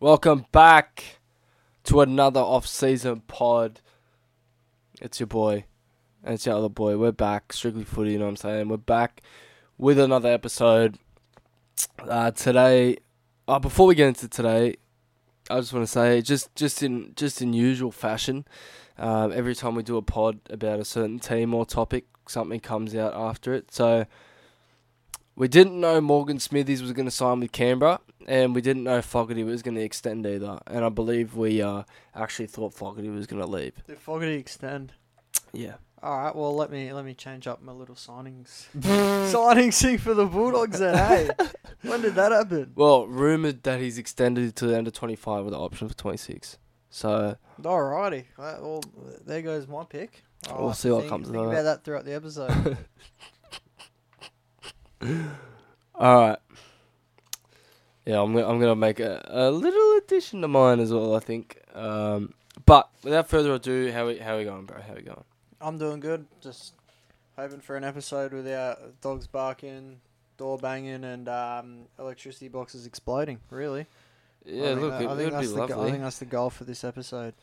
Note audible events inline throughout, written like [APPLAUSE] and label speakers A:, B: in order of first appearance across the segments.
A: Welcome back to another off-season pod. It's your boy, and it's your other boy. We're back, strictly footy. You know what I'm saying? We're back with another episode. Uh, today, uh, before we get into today, I just want to say, just just in just in usual fashion, um, every time we do a pod about a certain team or topic, something comes out after it. So. We didn't know Morgan Smithies was going to sign with Canberra, and we didn't know Fogarty was going to extend either. And I believe we uh, actually thought Fogarty was going to leave.
B: Did Fogarty extend?
A: Yeah.
B: All right. Well, let me let me change up my little signings. [LAUGHS] signings thing for the Bulldogs. Then, hey, [LAUGHS] when did that happen?
A: Well, rumored that he's extended to the end of 25 with an option for 26. So
B: Alrighty. Well, there goes my pick. I'll
A: We'll see what
B: think,
A: comes of
B: think
A: that.
B: about that throughout the episode. [LAUGHS]
A: All right. Yeah, I'm gonna, I'm gonna make a, a little addition to mine as well. I think. Um, but without further ado, how we how we going, bro? How we going?
B: I'm doing good. Just hoping for an episode without dogs barking, door banging, and um, electricity boxes exploding. Really. I
A: Yeah,
B: think
A: look,
B: that-
A: it,
B: I think
A: would be
B: that's the, go- I think that's the goal for this episode.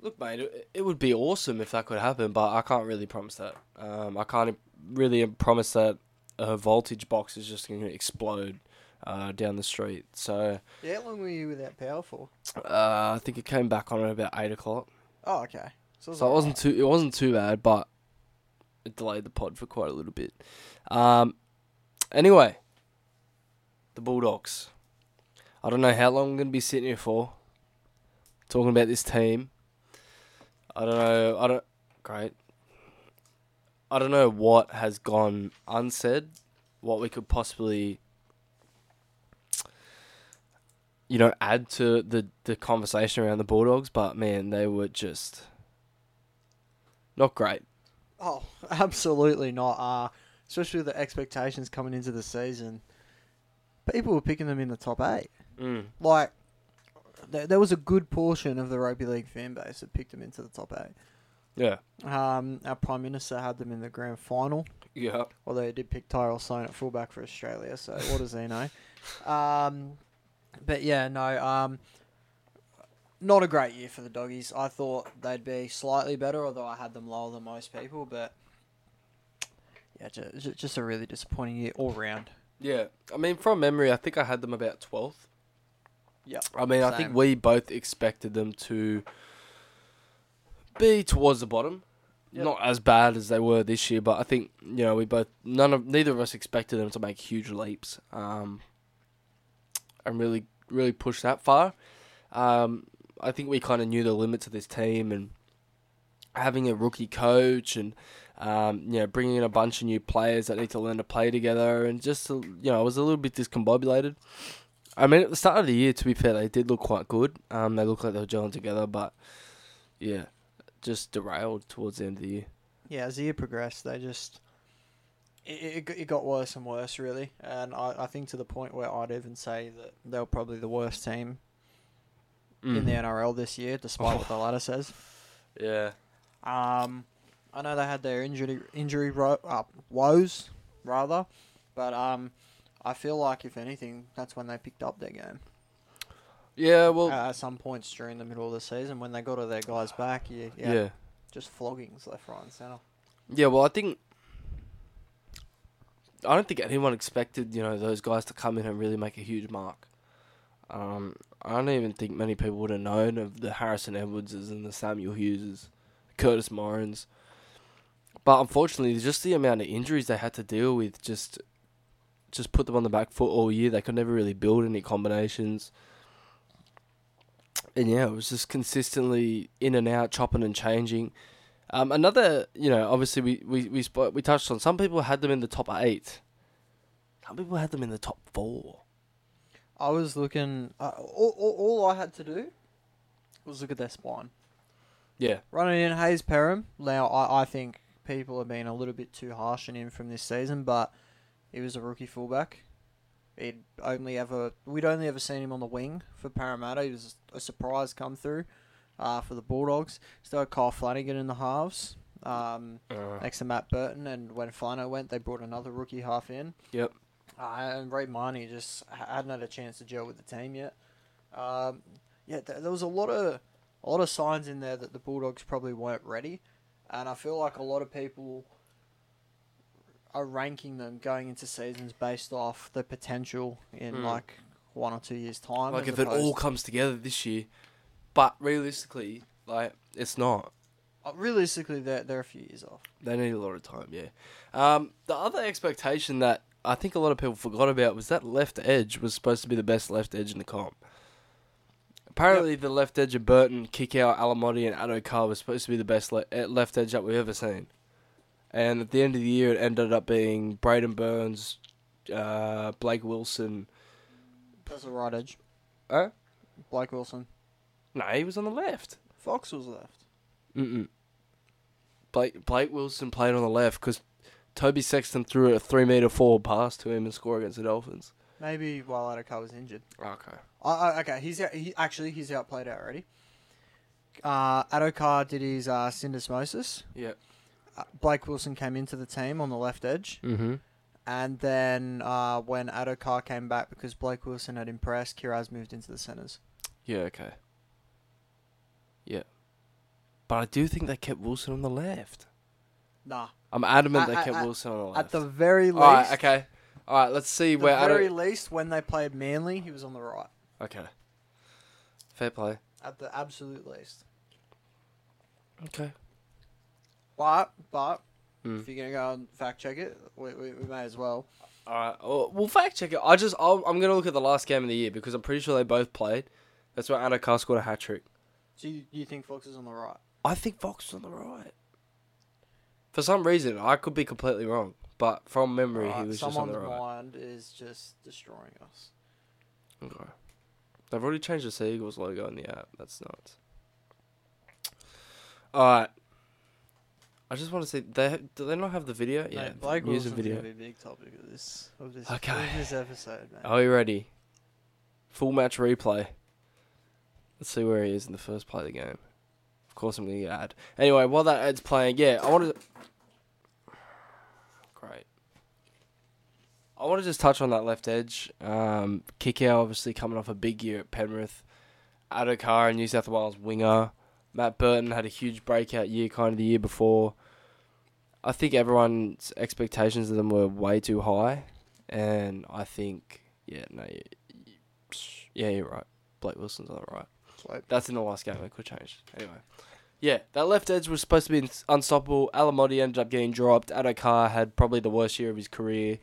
A: Look, mate, it, it would be awesome if that could happen, but I can't really promise that. Um, I can't really promise that a voltage box is just going to explode uh, down the street. So
B: Yeah, how long were you without power for?
A: uh, I think it came back on at about eight o'clock.
B: Oh, okay. So,
A: So it wasn't too it wasn't too bad, but it delayed the pod for quite a little bit. Um, anyway, the Bulldogs. I don't know how long I'm going to be sitting here for, talking about this team. I don't know. I don't. Great. I don't know what has gone unsaid, what we could possibly, you know, add to the the conversation around the Bulldogs. But man, they were just not great.
B: Oh, [LAUGHS] absolutely not. Uh, especially with the expectations coming into the season. People were picking them in the top eight.
A: Mm.
B: Like, there, there was a good portion of the rugby league fan base that picked them into the top eight.
A: Yeah.
B: Um, our Prime Minister had them in the grand final,
A: Yeah.
B: although he did pick Tyrell Sloan at fullback for Australia, so what does he know? Um, but yeah, no, um, not a great year for the doggies. I thought they'd be slightly better, although I had them lower than most people. But yeah, just, just a really disappointing year all round.
A: Yeah. I mean, from memory, I think I had them about 12th.
B: Yeah,
A: I mean, I think we both expected them to be towards the bottom.
B: Yep.
A: Not as bad as they were this year, but I think you know we both none of neither of us expected them to make huge leaps, um, and really really push that far. Um, I think we kind of knew the limits of this team and having a rookie coach and um, you know bringing in a bunch of new players that need to learn to play together and just you know I was a little bit discombobulated. I mean, at the start of the year, to be fair, they did look quite good. Um, they looked like they were gelling together, but yeah, just derailed towards the end of the year.
B: yeah. As the year progressed, they just it, it, got- it got worse and worse, really. And I, I think to the point where I'd even say that they were probably the worst team in the NRL this year, despite what the ladder says.
A: yeah,
B: Um, I know they had their injury injury ro- uh, woes rather, but um, I feel like if anything, that's when they picked up their game.
A: Yeah. Well,
B: uh, at some points during the middle of the season, when they got all their guys back, yeah,
A: yeah.
B: yeah, just floggings left, right, and centre.
A: Yeah, well, I think I don't think anyone expected you know those guys to come in and really make a huge mark. Um, I don't even think many people would have known of the Harrison Edwardses and the Samuel Hugheses, Kurtis Morrins. But unfortunately, just the amount of injuries they had to deal with just just put them on the back foot all year. They could never really build any combinations. And yeah, it was just consistently in and out, chopping and changing. Um, another, you know, obviously we we we we touched on. Some people had them in the top eight. Some people had them in the top four.
B: I was looking. Uh, all, all, all I had to do was look at their spine.
A: Yeah,
B: Running in Hayze Perham. Now, I, I think people have been a little bit too harsh on him from this season, but he was a rookie fullback. He'd only ever we'd only ever seen him on the wing for Parramatta. He was a surprise come through uh, for the Bulldogs. Still had Kyle Flanagan in the halves um,
A: uh,
B: next to Matt Burton, and when Flano went, they brought another rookie half in.
A: Yep.
B: Uh, and Reed Mahoney just hadn't had a chance to gel with the team yet. Um, yeah, th- there was a lot of a lot of signs in there that the Bulldogs probably weren't ready, and I feel like a lot of people are ranking them going into seasons based off the potential in
A: Mm.
B: like one or two years time.
A: Like if it all comes together this year, but realistically, like it's not.
B: Uh, realistically, they're they're a few years off.
A: They need a lot of time, yeah. Um, the other expectation that I think a lot of people forgot about was that left edge was supposed to be the best left edge in the comp. Apparently, the left edge of Burton, Kikau, Alamoti, and Addo-Carr was supposed to be the best le- eh, left edge that we've ever seen. And at the end of the year, it ended up being Braidon Burns, uh, Blake Wilson.
B: That's the right edge.
A: Huh?
B: Blake Wilson.
A: No, he was on the left.
B: Fox was left.
A: Mm-mm. Blake Blake Wilson played on the left because Toby Sexton threw a three meter forward pass to him and scored against the Dolphins.
B: Maybe while Addo-Carr was injured.
A: Okay.
B: Uh, okay, he's out, he actually he's outplayed out already. Uh, Addo-Carr did his uh, syndesmosis.
A: Yeah.
B: Blake Wilson came into the team on the left edge,
A: Mm-hmm.
B: and then uh, when Addo-Carr came back because Blake Wilson had impressed, Kiraz moved into the centers.
A: Yeah. Okay. Yeah. But I do think they kept Wilson on the left.
B: Nah,
A: I'm adamant
B: At-
A: they kept
B: at-
A: Wilson on the left.
B: at the very least,
A: All right. Okay. All right. Let's see where.
B: At
A: the very
B: least when they played Manly, he was on the right.
A: okay. Fair play.
B: At the absolute least.
A: Okay.
B: But but
A: Mm.
B: if you're gonna go and fact check it, we, we, we may as well.
A: All right. Oh, we'll fact check it. I just I'll, I'm gonna look at the last game of the year because I'm pretty sure they both played. That's where Addo-Carr scored a hat trick.
B: So you, you think Fox is on the right?
A: I think Fox is on the right. For some reason, I could be completely wrong, but from memory, he
B: Right,
A: was just on the right.
B: mind is just destroying us.
A: Okay. They've already changed the Seagulls logo in the app. That's nuts. All right. I just want to say, they do they not have the video? Yeah,
B: Mate, Blake
A: music
B: Wilson's
A: video.
B: gonna be a big topic of this of this,
A: Okay.
B: of this episode, man.
A: Are you ready? Full match replay. Let's see where he is in the first play of the game. Of course, I'm going to get ad. Anyway, while that ad's playing, yeah, I want to. [SIGHS] Great. I want to just touch on that left edge. Um, Kikau obviously coming off a big year at Penrith. Addo-Carr, New South Wales winger. Matt Burton had a huge breakout year kind of the year before. I think everyone's expectations of them were way too high. And I think, yeah, no, y- y- yeah, you're right. Blake Wilson's on the right.
B: Sweet.
A: That's in the last game. It could change. Anyway. Yeah, that left edge was supposed to be unstoppable. Alamoti ended up getting dropped. Addo-Carr had probably the worst year of his career.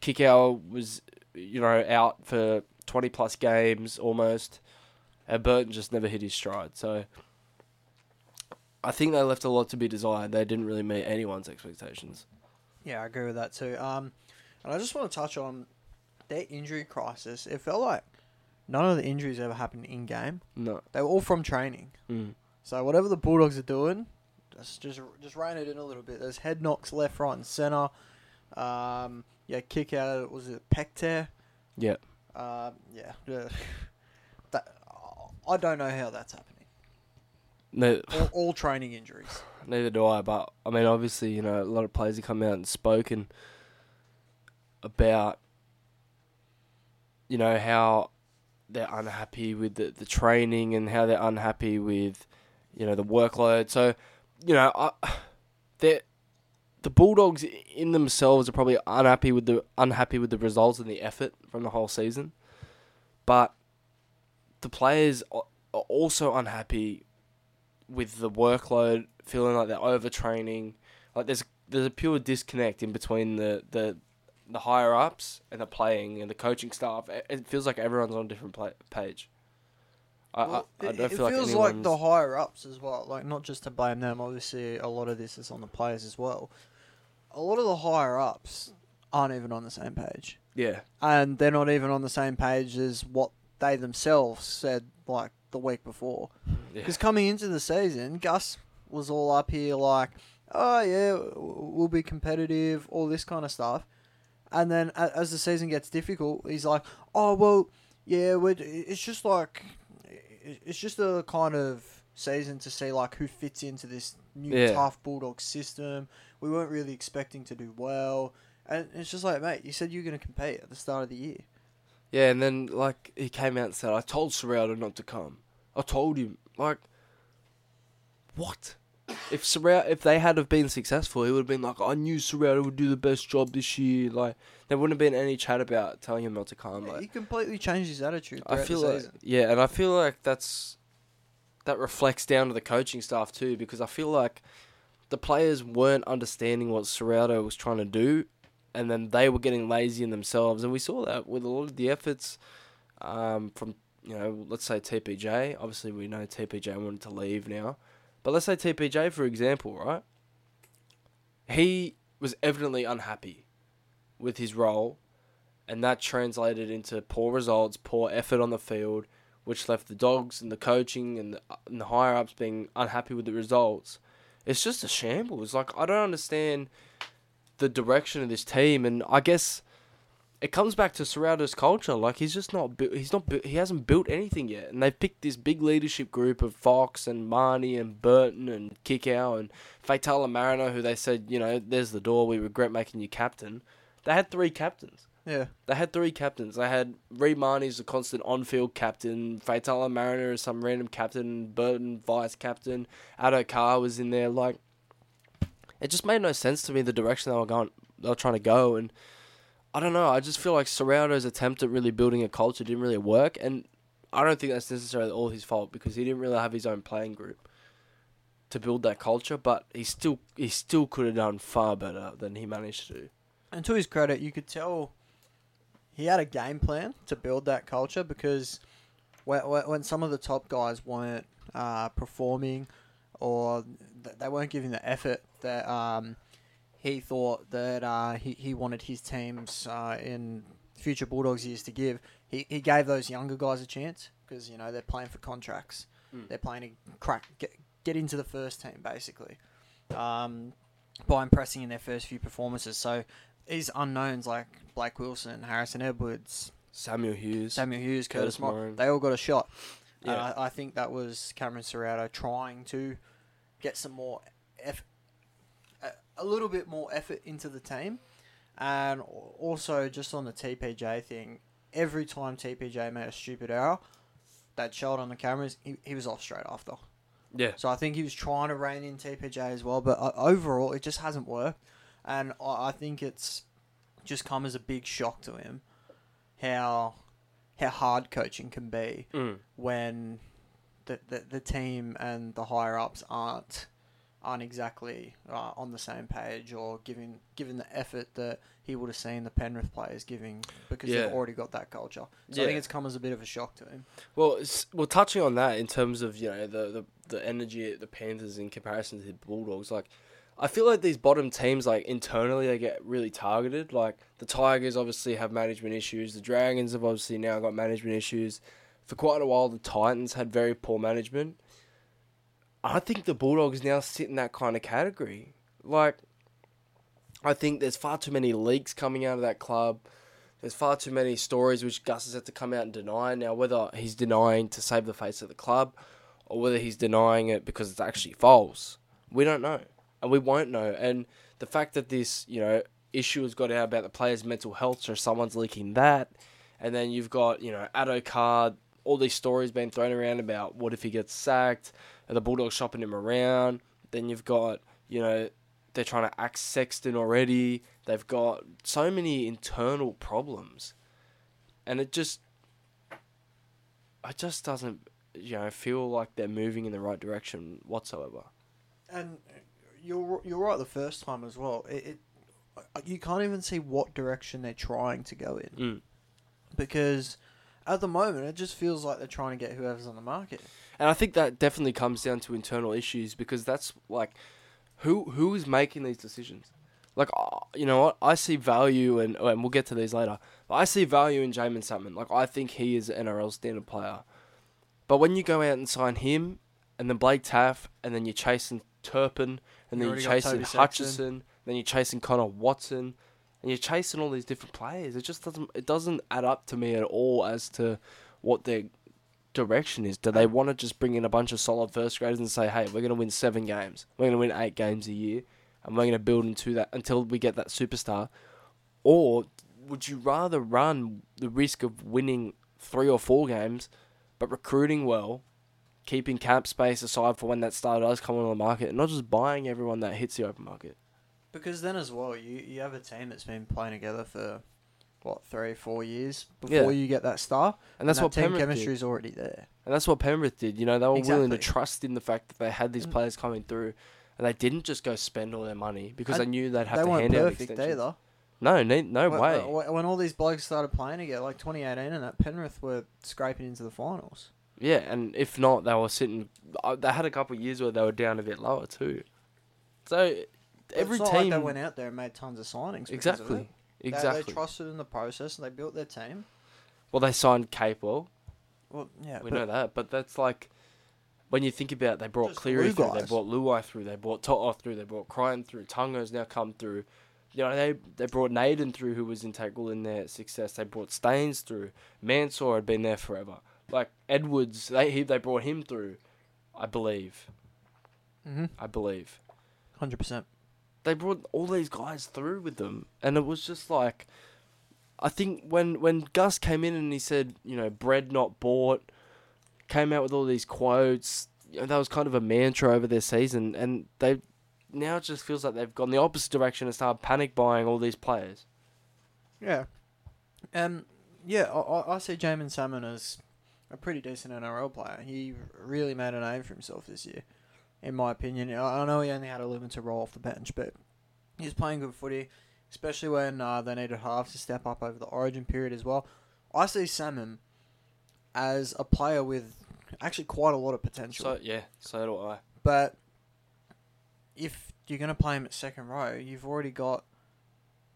A: Kikau was, you know, out for 20 plus games almost. And Burton just never hit his stride. So I think they left a lot to be desired. They didn't really meet anyone's expectations.
B: Yeah, I agree with that too. Um, and I just want to touch on their injury crisis. It felt like none of the injuries ever happened in game.
A: No.
B: They were all from training.
A: Mm.
B: So whatever the Bulldogs are doing, just just just rein it in a little bit. There's head knocks left, right, and center. Um, yeah, Kikau. Was it pec tear?
A: Yeah.
B: Um, yeah. yeah. [LAUGHS] that I don't know how that's happening.
A: No,
B: All, all training injuries. [SIGHS]
A: Neither do I, but I mean, obviously, you know, a lot of players have come out and spoken about, you know, how they're unhappy with the, the training and how they're unhappy with, you know, the workload. So, you know, I, [SIGHS] they the Bulldogs in themselves are probably unhappy with the unhappy with the results and the effort from the whole season, but the players are also unhappy with the workload, feeling like they're overtraining. Like there's there's a pure disconnect in between the the, the higher ups and the playing and the coaching staff. It, it feels like everyone's on a different pla page. I,
B: Well,
A: I, I
B: it,
A: don't
B: it
A: feel like
B: feels like the higher ups as well. Like not just to blame them. Obviously, a lot of this is on the players as well. A lot of the higher ups aren't even on the same page,
A: yeah
B: and they're not even on the same page as what they themselves said like the week before.
A: yeah
B: Because coming into the season, Gus was all up here like, "Oh yeah, we'll be competitive," all this kind of stuff. And then as the season gets difficult, he's like, "Oh well, yeah, we're, it's just like, it's just a kind of season to see like who fits into this new
A: Yeah.
B: tough bulldog system. We weren't really expecting to do well." And it's just like, mate, you said you were going to compete at the start of the year.
A: Yeah, and then like he came out and said, "I told Ciraldo not to come. I told him." Like, what? If Ciraldo, if they had have been successful, he would have been like, "I knew Ciraldo would do the best job this year." Like, there wouldn't have been any chat about telling him not to come. Like, he
B: completely changed his attitude.
A: I feel like
B: season.
A: yeah, and I feel like that's that reflects down to the coaching staff too, because I feel like the players weren't understanding what Ciraldo was trying to do, and then they were getting lazy in themselves, and we saw that with a lot of the efforts um, from you know, let's say TPJ. Obviously, we know TPJ wanted to leave now, but let's say TPJ for example, right? He was evidently unhappy with his role and that translated into poor results, poor effort on the field, which left the dogs and the coaching and the, and the higher ups being unhappy with the results. It's just a shambles. Like I don't understand the direction of this team, and I guess it comes back to Ciraldo's culture. Like he's just not bu- he's not bu- he hasn't built anything yet, and they've picked this big leadership group of Fox and Mahoney and Burton and Kikau and Faitala-Mariner, who they said you know there's the door. We regret making you captain. They had three captains.
B: Yeah,
A: They had three captains. They had Reed Mahoney as the constant on-field captain, Faitala-Mariner as some random captain, Burton vice captain, Addo Carr was in there. Like, it just made no sense to me the direction they were going, they were trying to go, and I don't know. I just feel like Ciraldo's attempt at really building a culture didn't really work, and I don't think that's necessarily all his fault because he didn't really have his own playing group to build that culture. But he still he still could have done far better than he managed to do.
B: and to his credit, you could tell he had a game plan to build that culture because when when some of the top guys weren't uh, performing or they weren't giving the effort that um, he thought that uh, he, he wanted his teams uh, in future Bulldogs years to give, he, he gave those younger guys a chance because, you know, they're playing for contracts.
A: Mm.
B: They're playing to crack, get, get into the first team, basically, um, by impressing in their first few performances. So these unknowns like Blake Wilson, Harrison Edwards,
A: Samuel Hughes,
B: Samuel Hughes, Curtis,
A: Curtis
B: Moore, they all got a shot. And I, I think that was Cameron Ciraldo trying to get some more, eff- a, little bit more effort into the team. And also, just on the TPJ thing, every time TPJ made a stupid error, that showed on the cameras, he, he was off straight after.
A: yeah,
B: So I think he was trying to rein in TPJ as well, but uh, overall it just hasn't worked, and I, I think it's just come as a big shock to him how how hard coaching can be
A: Mm.
B: when the, the the team and the higher ups aren't aren't exactly uh, on the same page or giving giving the effort that he would have seen the Penrith players giving because
A: Yeah.
B: they've already got that culture. So I think it's come as a bit of a shock to him.
A: Well, well, touching on that in terms of you know the, the the energy at the Panthers in comparison to the Bulldogs, like I feel like these bottom teams, like internally, they get really targeted. Like the Tigers obviously have management issues. The Dragons have obviously now got management issues. For quite a while, the Titans had very poor management. I think the Bulldogs now sit in that kind of category. Like, I think there's far too many leaks coming out of that club. There's far too many stories which Gus has had to come out and deny. Now, whether he's denying to save the face of the club or whether he's denying it because it's actually false, we don't know. And we won't know. And the fact that this, you know, issue has got out about the player's mental health, so someone's leaking that. And then you've got, you know, Addo Carr, all these stories being thrown around about what if he gets sacked, the Bulldogs shopping him around. Then you've got, you know, they're trying to axe Sexton already. They've got so many internal problems. And it just it just doesn't you know, feel like they're moving in the right direction whatsoever.
B: And you're you're right the first time as well. It, it you can't even see what direction they're trying to go in
A: Mm.
B: because at the moment it just feels like they're trying to get whoever's on the market.
A: And I think that definitely comes down to internal issues because that's like who who is making these decisions. Like uh, you know what I see value and and we'll get to these later. But I see value in Jaeman Salmon. Like I think he is an NRL standard player. But when you go out and sign him and then Blake Taaffe and then you're chasing Turpin and then
B: You
A: you're chasing
B: Sexton.
A: Hutchison, then you're chasing Connor Watson and you're chasing all these different players. It just doesn't it doesn't add up to me at all as to what their direction is. Do they want to just bring in a bunch of solid first graders and say, "Hey, we're going to win seven games. We're going to win eight games a year, and we're going to build into that until we get that superstar," or would you rather run the risk of winning three or four games, but recruiting well, keeping cap space aside for when that star does come on the market, and not just buying everyone that hits the open market?
B: Because then as well, you you have a team that's been playing together for what three, four years
A: Yeah.
B: before you get that star,
A: And that's
B: that
A: what
B: team
A: Penrith
B: chemistry
A: did.
B: is already there.
A: And that's what Penrith did. You know, they were willing to
B: Exactly.
A: trust in the fact that they had these
B: Mm.
A: players coming through, and they didn't just go spend all their money because
B: And
A: they knew they'd have
B: they
A: to
B: weren't
A: hand out
B: perfect
A: extensions.
B: either.
A: No, ne- no
B: when,
A: way.
B: when- when all these blokes started playing together, like 2018, and that Penrith were scraping into the finals.
A: Yeah, and if not, they were sitting. uh, They had a couple of years where they were down a bit lower too. So every
B: it's not
A: team
B: like they went out there and made tons of signings. because of
A: exactly,
B: it. They-
A: exactly.
B: They, trusted in the process and they built their team.
A: well, they signed Capewell.
B: Well, yeah,
A: We know that, but that's like when you think about. it, They brought Cleary through. They brought Luai through. They brought To'o through. They brought Crichton through. Tago's now come through. You know they they brought Naden through, who was integral in their success. They brought Staines through. Mansour had been there forever. Like Edwards, they he, they brought him through. I believe.
B: Mhm.
A: I believe.
B: 100%.
A: They brought all these guys through with them, and it was just like, I think when when Gus came in and he said, you know, bread not bought, came out with all these quotes. You know, that was kind of a mantra over their season, and they now it just feels like they've gone the opposite direction and started panic buying all these players.
B: Yeah. And, yeah, I, I- I see Jaeman Salmon as a pretty decent NRL player. He really made a name for himself this year, in my opinion. I know he only had a limited role off the bench, but he's playing good footy, especially when uh, they needed halves to step up over the origin period as well. I see Salmon as a player with actually quite a lot of potential.
A: So yeah, so do I.
B: But if you're going to play him at second row, you've already got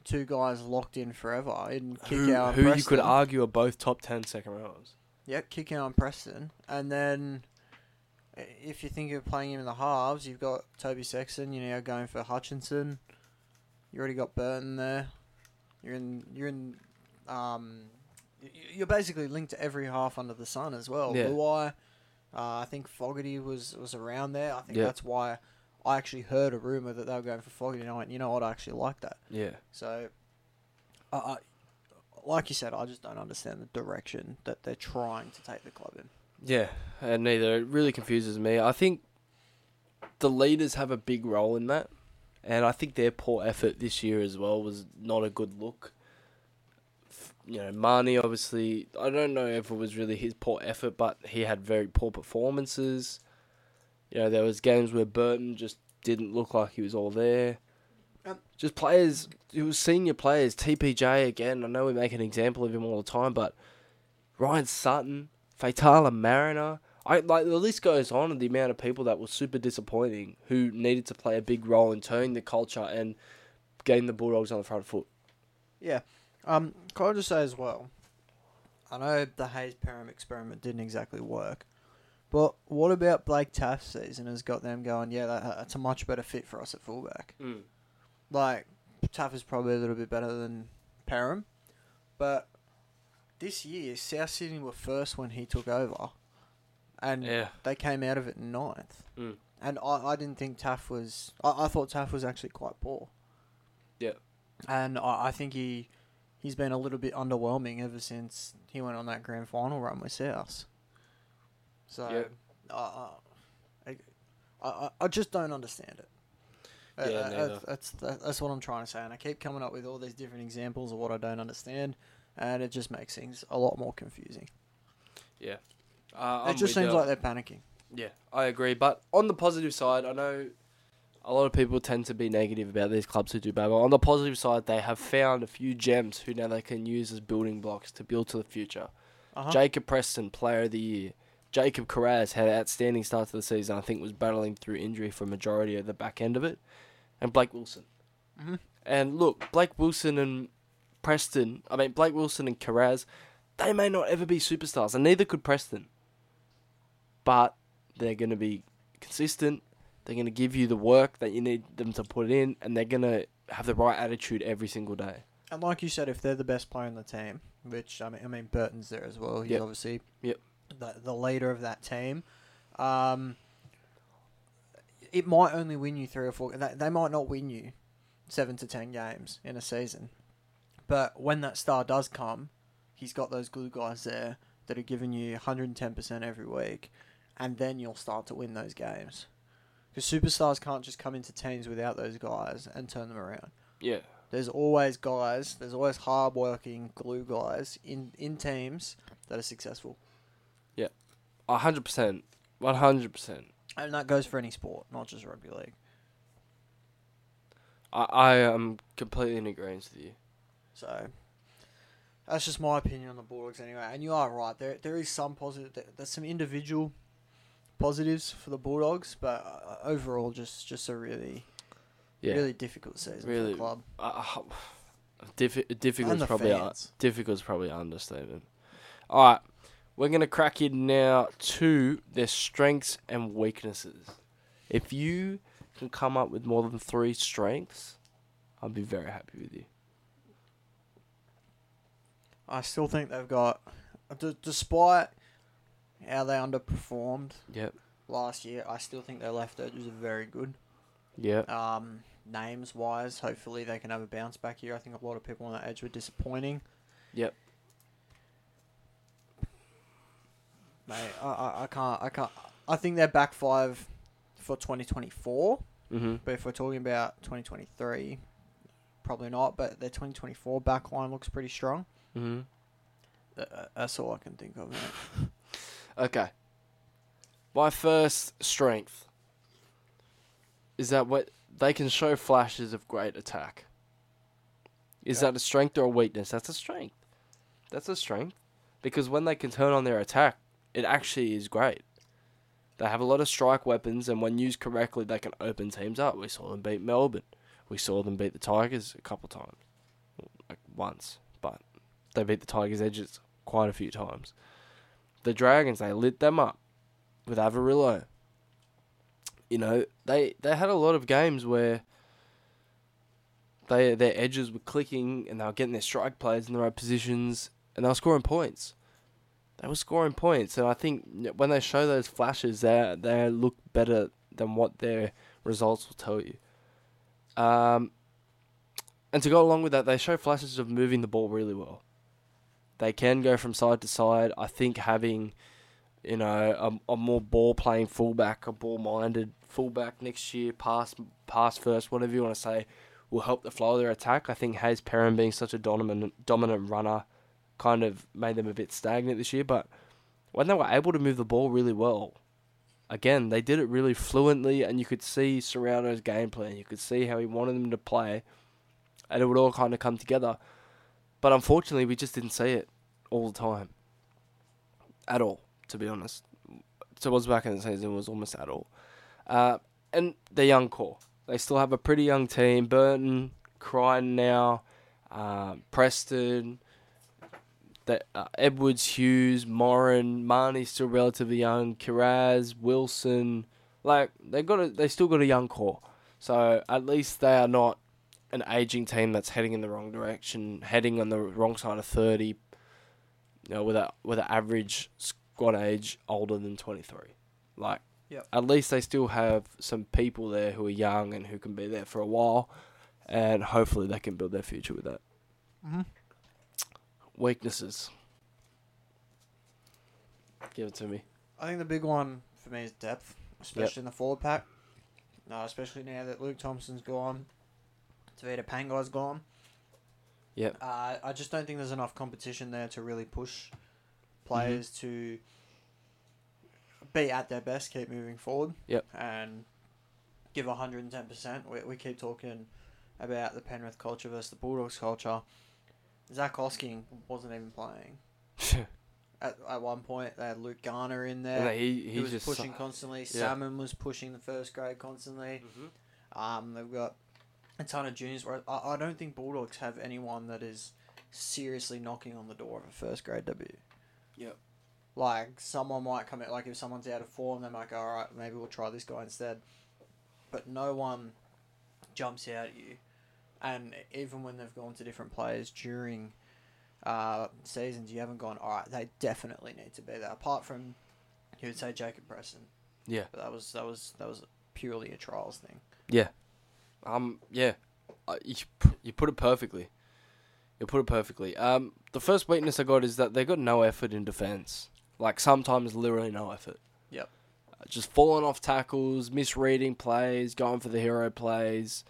B: two guys locked in forever in
A: Who,
B: Kikau and
A: who you could argue are both top 10 second rows.
B: Yeah, Kikau and Preston. And then if you think of playing him in the halves, you've got Toby Sexton, you're now going for Hutchison. You already got Burton there. You're in you're in um you're basically linked to every half under the sun as well.
A: Yeah.
B: Luai, uh, I think Fogarty was was around there. I think
A: Yeah.
B: that's why I actually heard a rumor that they were going for Fogarty, and I went, you know what, I actually like that.
A: Yeah.
B: So, I, I, like you said, I just don't understand the direction that they're trying to take the club in.
A: Yeah, and neither. It really confuses me. I think the leaders have a big role in that, and I think their poor effort this year as well was not a good look. You know, Mahoney obviously. I don't know if it was really his poor effort, but he had very poor performances. You know, there was games where Burton just didn't look like he was all there.
B: Um,
A: just players, it was senior players. TPJ again. I know we make an example of him all the time, but Ryan Sutton, Faitala-Mariner. I like the list goes on of the amount of people that were super disappointing who needed to play a big role in turning the culture and getting the Bulldogs on the front foot.
B: Yeah. Um, can I just say as well, I know the Hayze Perham experiment didn't exactly work, but what about Blake Taaffe's season has got them going, yeah, that, that's a much better fit for us at fullback. Like, Taaffe is probably a little bit better than Perham, but this year, South Sydney were first when he took over, and
A: Yeah.
B: they came out of it ninth.
A: Mm.
B: And I, I didn't think Taaffe was. I, I thought Taaffe was actually quite poor.
A: Yeah.
B: And I, I think he he's been a little bit underwhelming ever since he went on that grand final run with South. So
A: Yeah.
B: uh, I, I I just don't understand it. Uh,
A: Yeah,
B: uh, that's that's that's what I'm trying to say, and I keep coming up with all these different examples of what I don't understand, and it just makes things a lot more confusing.
A: Yeah, uh,
B: it
A: I'm
B: just seems like they're panicking.
A: Yeah, I agree. But on the positive side, I know a lot of people tend to be negative about these clubs who do bad. But on the positive side, they have found a few gems who now they can use as building blocks to build to the future.
B: Uh-huh.
A: Jacob Preston, Player of the Year. Jacob Kiraz had an outstanding start to the season. I think was battling through injury for a majority of the back end of it. And Blake Wilson.
B: hmm
A: And look, Blake Wilson and Preston, I mean, Blake Wilson and Kiraz, they may not ever be superstars, and neither could Preston. But they're going to be consistent. They're going to give you the work that you need them to put in, and they're going to have the right attitude every single day.
B: And like you said, if they're the best player in the team, which I mean, I mean Burton's there as well. He's
A: Yep.
B: obviously
A: Yep.
B: the the leader of that team. Um, it might only win you three or four. They, they might not win you seven to ten games in a season, But when that star does come, he's got those glue guys there that are giving you 110% every week, and then you'll start to win those games. Because superstars can't just come into teams without those guys and turn them around.
A: Yeah.
B: There's always guys, there's always hard-working glue guys in, in teams that are successful. Yeah.
A: A hundred percent. One hundred percent.
B: And that goes for any sport, not just rugby league.
A: I I am completely in agreement with you.
B: So that's just my opinion on the Bulldogs anyway. And you are right. There there is some positive. there- There's some individual positives for the Bulldogs, but uh, overall, just just a really
A: Yeah.
B: really difficult season for
A: Really
B: the club
A: Uh, diffi- difficult is probably a, difficult is probably understatement. All right, we're gonna crack in now to their strengths and weaknesses. If you can come up with more than three strengths, I'll be very happy with you.
B: I still think they've got, d- despite how they underperformed
A: Yep.
B: last year, I still think their left edges are very good.
A: Yep.
B: Um, names wise, hopefully they can have a bounce back here. I think a lot of people on that edge were disappointing.
A: Yep.
B: Mate, I, I, I can't, I can't. I think they're back five for 2024.
A: Mhm.
B: But if we're talking about 2023, probably not. But their 2024 back line looks pretty strong.
A: Mhm.
B: Th- uh, That's all I can think of. Mate. [LAUGHS]
A: Okay. My first strength is that what they can show flashes of great attack. Is
B: Yeah.
A: that a strength or a weakness? That's a strength. That's a strength. Because when they can turn on their attack, it actually is great. They have a lot of strike weapons, and when used correctly, they can open teams up. We saw them beat Melbourne. We saw them beat the Tigers a couple times. Like once, they beat the Tigers' edges quite a few times. The Dragons, they lit them up with Averillo. You know, they they had a lot of games where they their edges were clicking and they were getting their strike players in the right positions and they were scoring points. They were scoring points, and I think when they show those flashes, they they look better than what their results will tell you. Um, and to go along with that, they show flashes of moving the ball really well. They can go from side to side. I think having, you know, a, a more ball playing fullback, a ball minded fullback next year, pass pass first, whatever you want to say, will help the flow of their attack. I think Hayze Perham being such a dominant dominant runner kind of made them a bit stagnant this year. But when they were able to move the ball really well, again, they did it really fluently, and you could see Ciraldo's game plan. You could see how he wanted them to play, and it would all kind of come together. But unfortunately, we just didn't see it all the time. At all, to be honest. Towards back in the season, it was almost at all. Uh, and the young core. They still have a pretty young team. Burton, Crichton now, um, Preston, the, uh, Edwards, Hughes, Morrin, Mahoney's still relatively young, Kiraz, Wilson. Like they got a, they still got a young core. So at least they are not an aging team that's heading in the wrong direction, heading on the wrong side of thirty. You know, with a with an average squad age older than twenty three. Like,
B: Yep.
A: at least they still have some people there who are young and who can be there for a while, and hopefully they can build their future with that.
B: Mm-hmm.
A: Weaknesses. Give it to me.
B: I think the big one for me is depth, especially in the forward pack. No, especially now that Luke Thompson's gone, Tevita Pangai's gone.
A: Yep.
B: Uh, I just don't think there's enough competition there to really push players
A: Mm-hmm.
B: to be at their best, keep moving forward.
A: Yep.
B: And give 110%. We, we keep talking about the Penrith culture versus the Bulldogs culture. Zac Hosking wasn't even playing. [LAUGHS] At, at one point, they had Luke Garner in there.
A: And he
B: He,
A: he
B: was pushing constantly. Salmon was pushing the first grade constantly.
A: Mhm.
B: Um, they've got a ton of juniors. Where I, I don't think Bulldogs have anyone that is seriously knocking on the door of a first grade debut.
A: Yep.
B: Like someone might come in, like if someone's out of form, they might go, all right, maybe we'll try this guy instead. But no one jumps out at you, and even when they've gone to different players during uh, seasons, you haven't gone, all right, they definitely need to be there. Apart from, you would say Jacob Preston,
A: Yeah.
B: but that was that was that was purely a trials thing.
A: Um. Yeah. Uh, you you put it perfectly. You put it perfectly. Um, the first weakness I got is that they got no effort in defense. Like sometimes literally no effort.
B: Yep.
A: Uh, Just falling off tackles, misreading plays, going for the hero plays.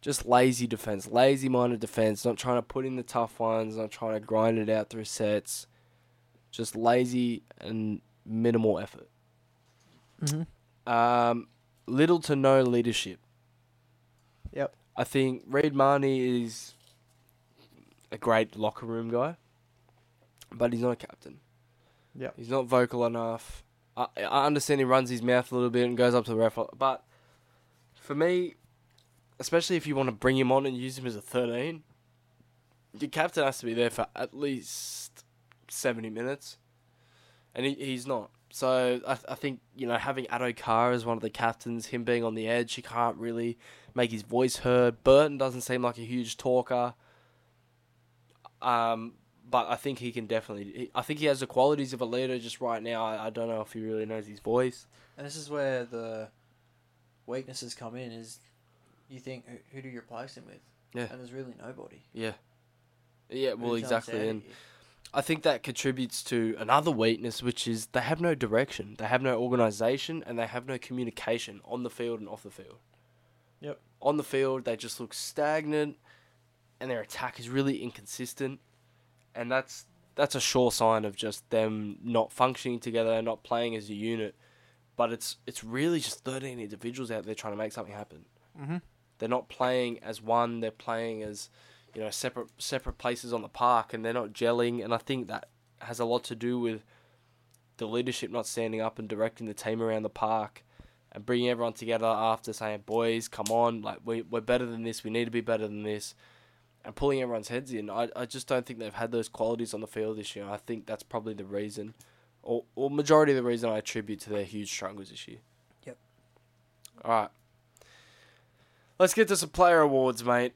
A: Just lazy defense, lazy minded defense, not trying to put in the tough ones, not trying to grind it out through sets. Just lazy and minimal effort.
B: Mm-hmm.
A: Um, little to no leadership.
B: Yep.
A: I think Reed Mahoney is a great locker room guy, but he's not a captain.
B: Yep.
A: He's not vocal enough. I, I understand he runs his mouth a little bit and goes up to the ref, but for me, especially if you want to bring him on and use him as a 13, your captain has to be there for at least 70 minutes, and he, he's not. So I, I think you know having Addo Carr as one of the captains, him being on the edge, he can't really make his voice heard. Burton doesn't seem like a huge talker. Um, but I think he can definitely. he- I think he has the qualities of a leader. Just right now, I, I don't know if he really knows his voice.
B: And this is where the weaknesses come in. Is you think who, who do you replace him with?
A: Yeah.
B: And there's really nobody.
A: Yeah. Yeah, well, exactly. And
B: you?
A: I think that contributes to another weakness, which is they have no direction, they have no organization, and they have no communication on the field and off the field.
B: Yep.
A: On the field, they just look stagnant, and their attack is really inconsistent, and that's that's a sure sign of just them not functioning together, not playing as a unit. But it's it's really just thirteen individuals out there trying to make something happen.
B: Mm-hmm.
A: They're not playing as one. They're playing as, you know, separate separate places on the park, and they're not gelling. And I think that has a lot to do with the leadership not standing up and directing the team around the park, and bringing everyone together after saying, "Boys, come on! Like we we're better than this. We need to be better than this." And pulling everyone's heads in. I, I just don't think they've had those qualities on the field this year. I think that's probably the reason, or, or majority of the reason I attribute to their huge struggles this year.
B: Yep.
A: All right. Let's get to some player awards, mate.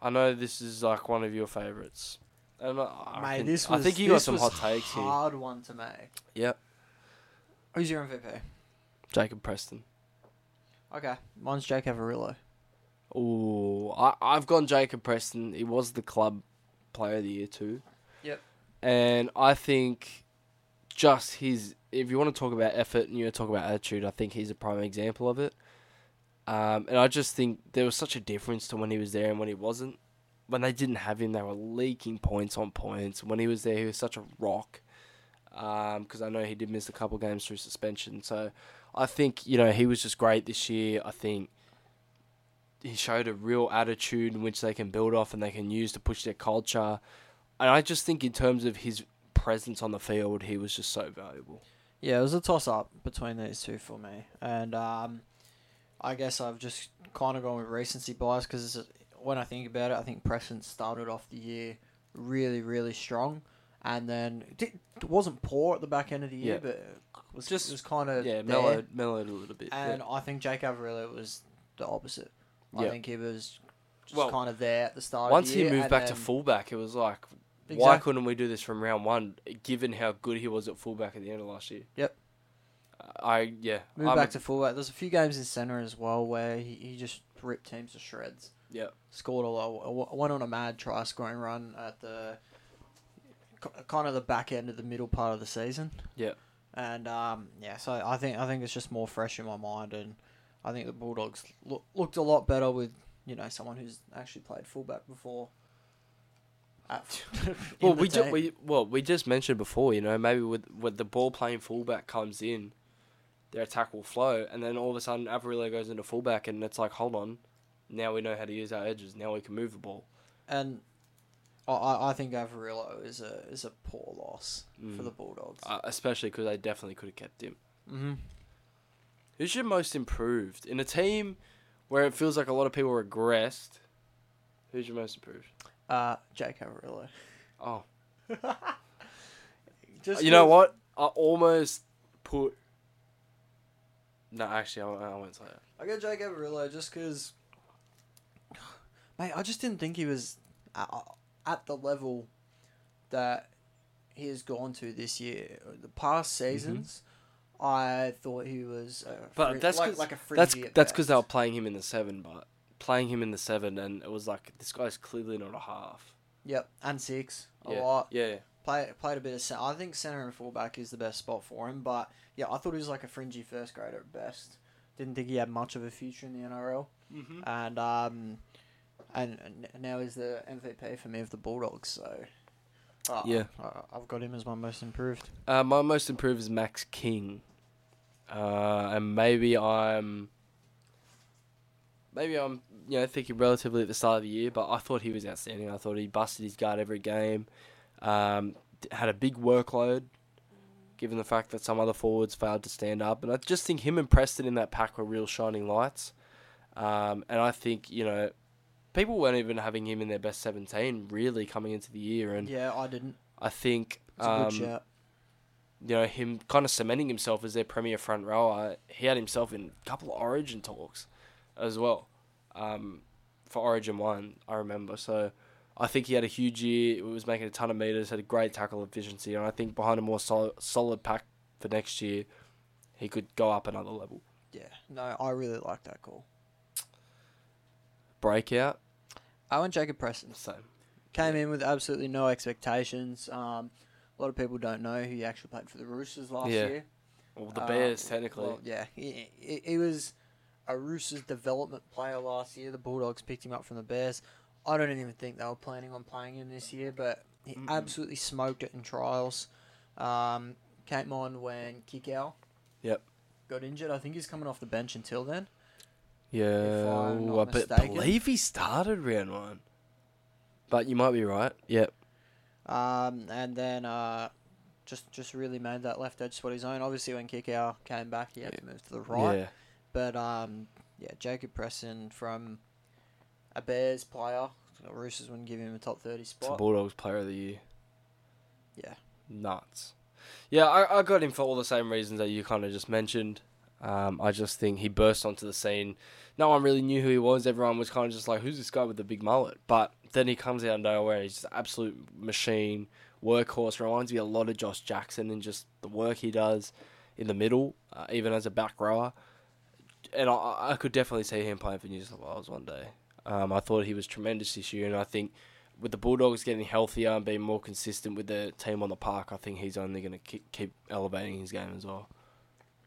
A: I know this is like one of your favorites. And I,
B: Mate,
A: reckon-
B: this
A: I think you got some hot takes here.
B: hard one to make.
A: Yep.
B: Who's your MVP?
A: Jacob Preston.
B: Okay, mine's Jake Averillo.
A: Ooh, I, I've gone Jacob Preston. He was the club player of the year too.
B: Yep.
A: And I think just his, if you want to talk about effort and you want to talk about attitude, I think he's a prime example of it. Um, and I just think there was such a difference to when he was there and when he wasn't. When they didn't have him, they were leaking points on points. When he was there, he was such a rock. Because I know he did miss a couple games through suspension. So I think, you know, he was just great this year. I think he showed a real attitude in which they can build off and they can use to push their culture. And I just think in terms of his presence on the field, he was just so valuable.
B: Yeah, it was a toss up between these two for me, and um, I guess I've just kind of gone with recency bias because when I think about it, I think Preston started off the year really, really strong, and then it wasn't poor at the back end of the year,
A: Yeah.
B: but it was
A: Just-
B: just was kind of
A: Yeah,
B: there.
A: mellowed, mellowed a little bit.
B: And
A: yeah.
B: I think Jake Averillo was the opposite. I
A: Yeah.
B: think he was just
A: Well,
B: kind of there at the start.
A: Once
B: of the
A: he moved
B: and
A: back to fullback, it was like, why couldn't we do this from round one, given how good he was at fullback at the end of last year?
B: Yep.
A: I yeah.
B: Move
A: I'm
B: back
A: a-
B: to fullback. There's a few games in centre as well where he, he just ripped teams to shreds.
A: Yeah.
B: Scored a lot. Went on a mad try scoring run at the kind of the back end of the middle part of the season.
A: Yeah.
B: And um, yeah, so I think I think it's just more fresh in my mind, and I think the Bulldogs look, looked a lot better with you know someone who's actually played fullback before. [LAUGHS] [LAUGHS]
A: Well, we just we well we just mentioned before, you know, maybe with with the ball playing fullback comes in, their attack will flow, and then all of a sudden Averillo goes into fullback, and it's like, hold on, now we know how to use our edges. Now we can move the ball.
B: and I- I think Averillo is a is a poor loss for
A: Mm.
B: the Bulldogs.
A: Uh, especially because they definitely could have kept him.
B: mm-hmm.
A: Who's your most improved in a team where it feels like a lot of people regressed? Who's your most improved?
B: Uh, Jake Averillo.
A: Oh, [LAUGHS]
B: Just
A: you know what? I almost put. No, actually, I, I won't say that.
B: I got Jake Averillo just because, mate, I just didn't think he was at, at the level that he has gone to this year. The past seasons, I thought he was, a
A: Mm-hmm. But
B: fri-
A: that's
B: like,
A: 'cause-
B: like a
A: That's
B: fringy at
A: that's because they were playing him in the seven, but playing him in the seven, and it was like this guy's clearly not a half.
B: Yep, and six a
A: yeah.
B: lot.
A: Yeah.
B: Play, played a bit of center. I think center and fullback is the best spot for him. But yeah, I thought he was like a fringy first grader at best. Didn't think he had much of a future in the NRL.
A: Mm-hmm.
B: And um, and, and now he's the MVP for me of the Bulldogs. So uh,
A: Yeah.
B: I, I've got him as my most improved.
A: Uh, my most improved is Max King, uh, and maybe I'm, maybe I'm, you know, thinking relatively at the start of the year, but I thought he was outstanding. I thought he busted his guard every game, um, had a big workload, given the fact that some other forwards failed to stand up, and I just think him and Preston in that pack were real shining lights, um, and I think you know. People weren't even having him in their best seventeen really coming into the year, and
B: Yeah, I didn't.
A: I think um, you know, him kind of cementing himself as their premier front rower. He had himself in a couple of Origin talks as well um, for Origin 1, I remember. So I think he had a huge year. He was making a ton of meters, had a great tackle efficiency, and I think behind a more solid, solid pack for next year, he could go up another level.
B: Yeah, no, I really like that call.
A: Breakout,
B: I went Jacob Preston.
A: same.
B: Came in with absolutely no expectations. Um, a lot of people don't know he actually played for the Roosters last
A: Yeah.
B: year.
A: Well, the
B: Um,
A: Bears, technically.
B: Well, yeah, he, he, he was a Roosters development player last year. The Bulldogs picked him up from the Bears. I don't even think they were planning on playing him this year, but he
A: Mm-mm.
B: absolutely smoked it in trials. Um, came on when Kikau
A: Yep.
B: got injured. I think he's coming off the bench until then.
A: yeah, ooh, I be- believe he started round one. But you might be right. Yep.
B: Um, and then uh, just just really made that left edge spot his own. Obviously, when Kikau came back, he had to move to the right.
A: Yeah.
B: But um, yeah, Jacob Preston from a Bears player. Roosters wouldn't give him a top thirty
A: It's the
B: spot.
A: Bulldogs Player of the Year.
B: Yeah.
A: Nuts. Yeah, I, I got him for all the same reasons that you kind of just mentioned. Um, I just think he burst onto the scene. No one really knew who he was. Everyone was kind of just like, "Who's this guy with the big mullet?" But then he comes out of nowhere. He's just an absolute machine, workhorse. Reminds me a lot of Josh Jackson and just the work he does in the middle, uh, even as a back rower. And I, I could definitely see him playing for New South Wales one day. Um, I thought he was tremendous this year, and I think with the Bulldogs getting healthier and being more consistent with the team on the park, I think he's only going to keep, elevating his game as well.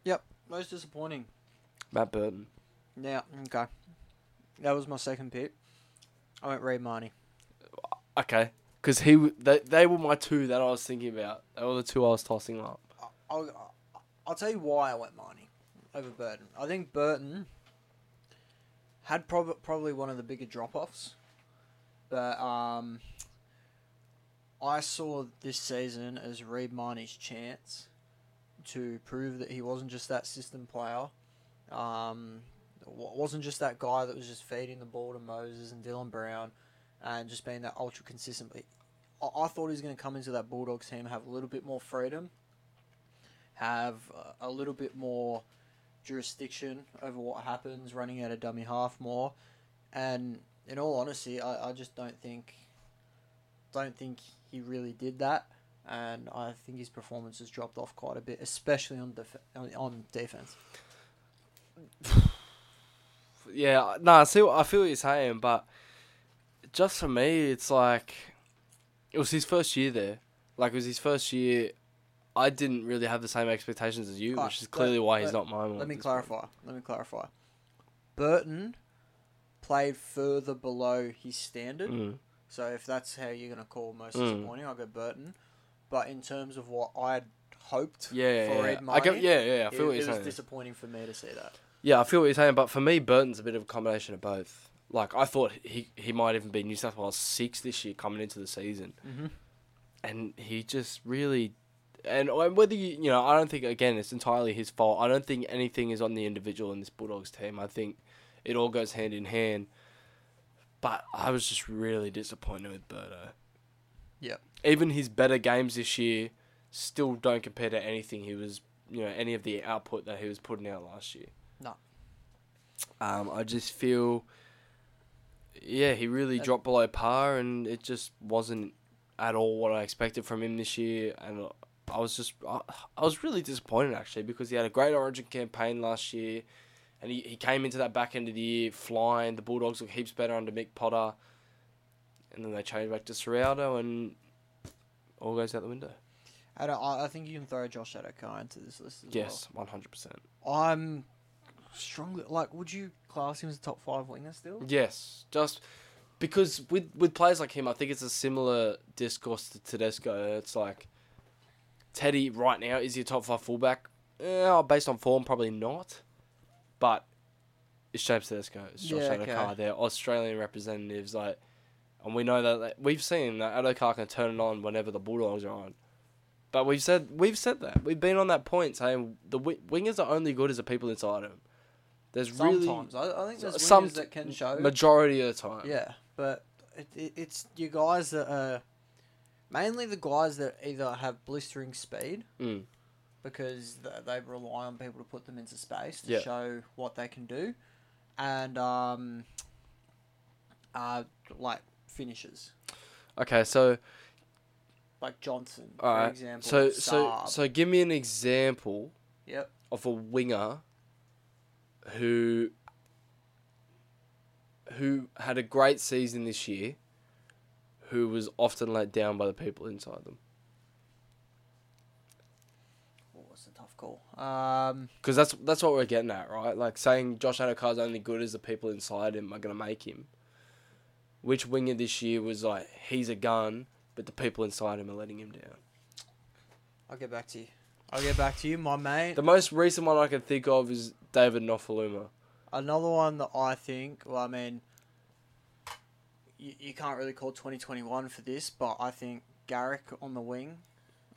B: Yep, most disappointing.
A: Matt Burton.
B: Yeah. Okay. That was my second pick. I went Reed Mahoney.
A: Okay. Because he, they, they were my two that I was thinking about. They were the two I was tossing up.
B: I'll, I'll tell you why I went Mahoney over Burton. I think Burton had prob- probably one of the bigger drop offs, but um, I saw this season as Reed Mahoney's chance to prove that he wasn't just that system player. Um, wasn't just that guy that was just feeding the ball to Moses and Dylan Brown and just being that ultra consistent. I, I thought he was going to come into that Bulldogs team, have a little bit more freedom, have uh, a little bit more jurisdiction over what happens, running out of dummy half more. And in all honesty, I, I just don't think don't think he really did that. And I think his performance has dropped off quite a bit, especially on def- on- on defense. [SIGHS]
A: Yeah, no, I see. What, I feel what you're saying, but just for me, it's like it was his first year there. Like it was his first year. I didn't really have the same expectations as you, which is clearly
B: let-
A: why he's
B: let-
A: not mine.
B: Let me
A: this point.
B: clarify. Let me clarify. Burton played further below his standard.
A: Mm.
B: So if that's how you're going to call most
A: Mm.
B: disappointing, I'll go Burton. But in terms of what I'd hoped
A: Yeah,
B: for
A: yeah,
B: Ed
A: yeah. I yeah, yeah. I
B: it,
A: feel what
B: it
A: you're
B: was
A: saying.
B: disappointing for me to see that.
A: Yeah, I feel what you're saying, but for me, Burton's a bit of a combination of both. Like I thought he he might even be New South Wales six this year coming into the season,
B: Mm-hmm.
A: and he just really, and whether you you know I don't think again it's entirely his fault. I don't think anything is on the individual in this Bulldogs team. I think it all goes hand in hand. But I was just really disappointed with Burto.
B: Yep.
A: Even his better games this year still don't compare to anything he was, you know, any of the output that he was putting out last year.
B: No.
A: Um, I just feel, yeah, he really dropped below par, and it just wasn't at all what I expected from him this year. And I was just, I, I was really disappointed actually because he had a great Origin campaign last year, and he, he came into that back end of the year flying. The Bulldogs look heaps better under Mick Potter. and then they changed back to Ciraldo, and all goes out the window.
B: I, don't, I think you can throw Josh Addo-Carr into this list as
A: Yes, one hundred percent.
B: I'm strongly like. Would you class him as a top five winger still?
A: Yes, just because with with players like him, I think it's a similar discourse to Tedesco. It's like Teddy right now is your top five fullback? Eh, based on form, probably not. But it's James Tedesco, it's Josh
B: Yeah,
A: Addo-Carr.
B: okay.
A: They're Australian representatives, like, and we know that that we've seen that Addo-Carr can turn it on whenever the Bulldogs are on. But we've said we've said that we've been on that point saying the wi- wingers are only good as the people inside them. There's really
B: Sometimes I, I think there's
A: some
B: that can show.
A: majority of the time.
B: Yeah, but it, it, it's you guys that are mainly the guys that either have blistering speed
A: Mm.
B: because th- they rely on people to put them into space to
A: Yeah.
B: show what they can do, and um, uh, like finishes
A: Okay, so
B: like Johnson, for example.
A: so so so give me an example
B: yep.
A: of a winger who who had a great season this year, who was often let down by the people inside them.
B: Oh, it's a tough call. Um,
A: Because that's that's what we're getting at, right? Like saying Josh Addo-Carr's only good as the people inside him are gonna make him. Which winger this year was like he's a gun, but the people inside him are letting him down?
B: I'll get back to you. I'll get back to you. My mate.
A: The most recent one I can think of is David Nofoaluma.
B: Another one that I think, well, I mean, you, you can't really call 2021 for this, but I think Garrick on the wing,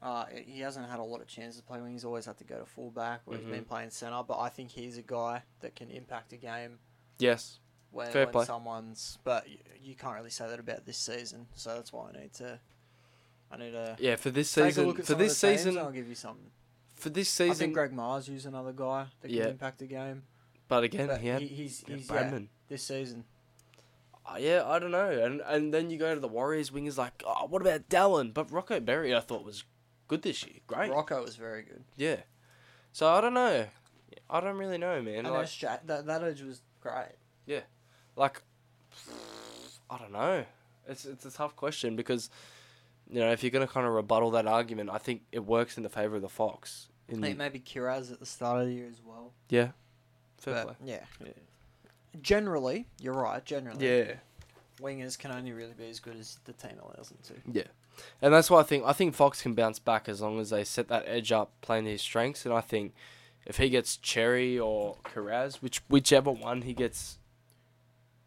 B: uh, he hasn't had a lot of chances to play wing. He's always had to go to fullback or
A: Mhm.
B: he's been playing centre, but I think he's a guy that can impact a game
A: Yes.
B: when,
A: Fair
B: when
A: play.
B: someone's. But you, you can't really say that about this season, so that's why I need to. I need to
A: Yeah, for this season
B: look at
A: for this season
B: I'll give you something.
A: for this season, I
B: think Greg Mars is another guy that can
A: Yeah.
B: impact a game.
A: but again
B: But
A: he
B: he, he's,
A: yeah,
B: he's yeah, this season.
A: Uh, yeah, I don't know. And and then you go to the Warriors wingers like, oh, what about Dallin? But Rocco Berry I thought was good this year. Great.
B: Rocco was very good.
A: Yeah. So I don't know. I don't really know, man.
B: And
A: Like,
B: Ash Ja- that that edge was great. Yeah.
A: Like [SIGHS] I don't know. It's it's a tough question because you know, if you're gonna kind of rebuttal that argument, I think it works in the favor of the Fox.
B: I
A: In
B: think maybe Kiraz at the start of the year as well.
A: yeah, fair
B: But, yeah. Generally, you're right. Generally,
A: Yeah,
B: wingers can only really be as good as the team allows them to.
A: yeah, and that's why I think I think Fox can bounce back as long as they set that edge up, playing his strengths. And I think if he gets Xerri or Kiraz, which whichever one he gets,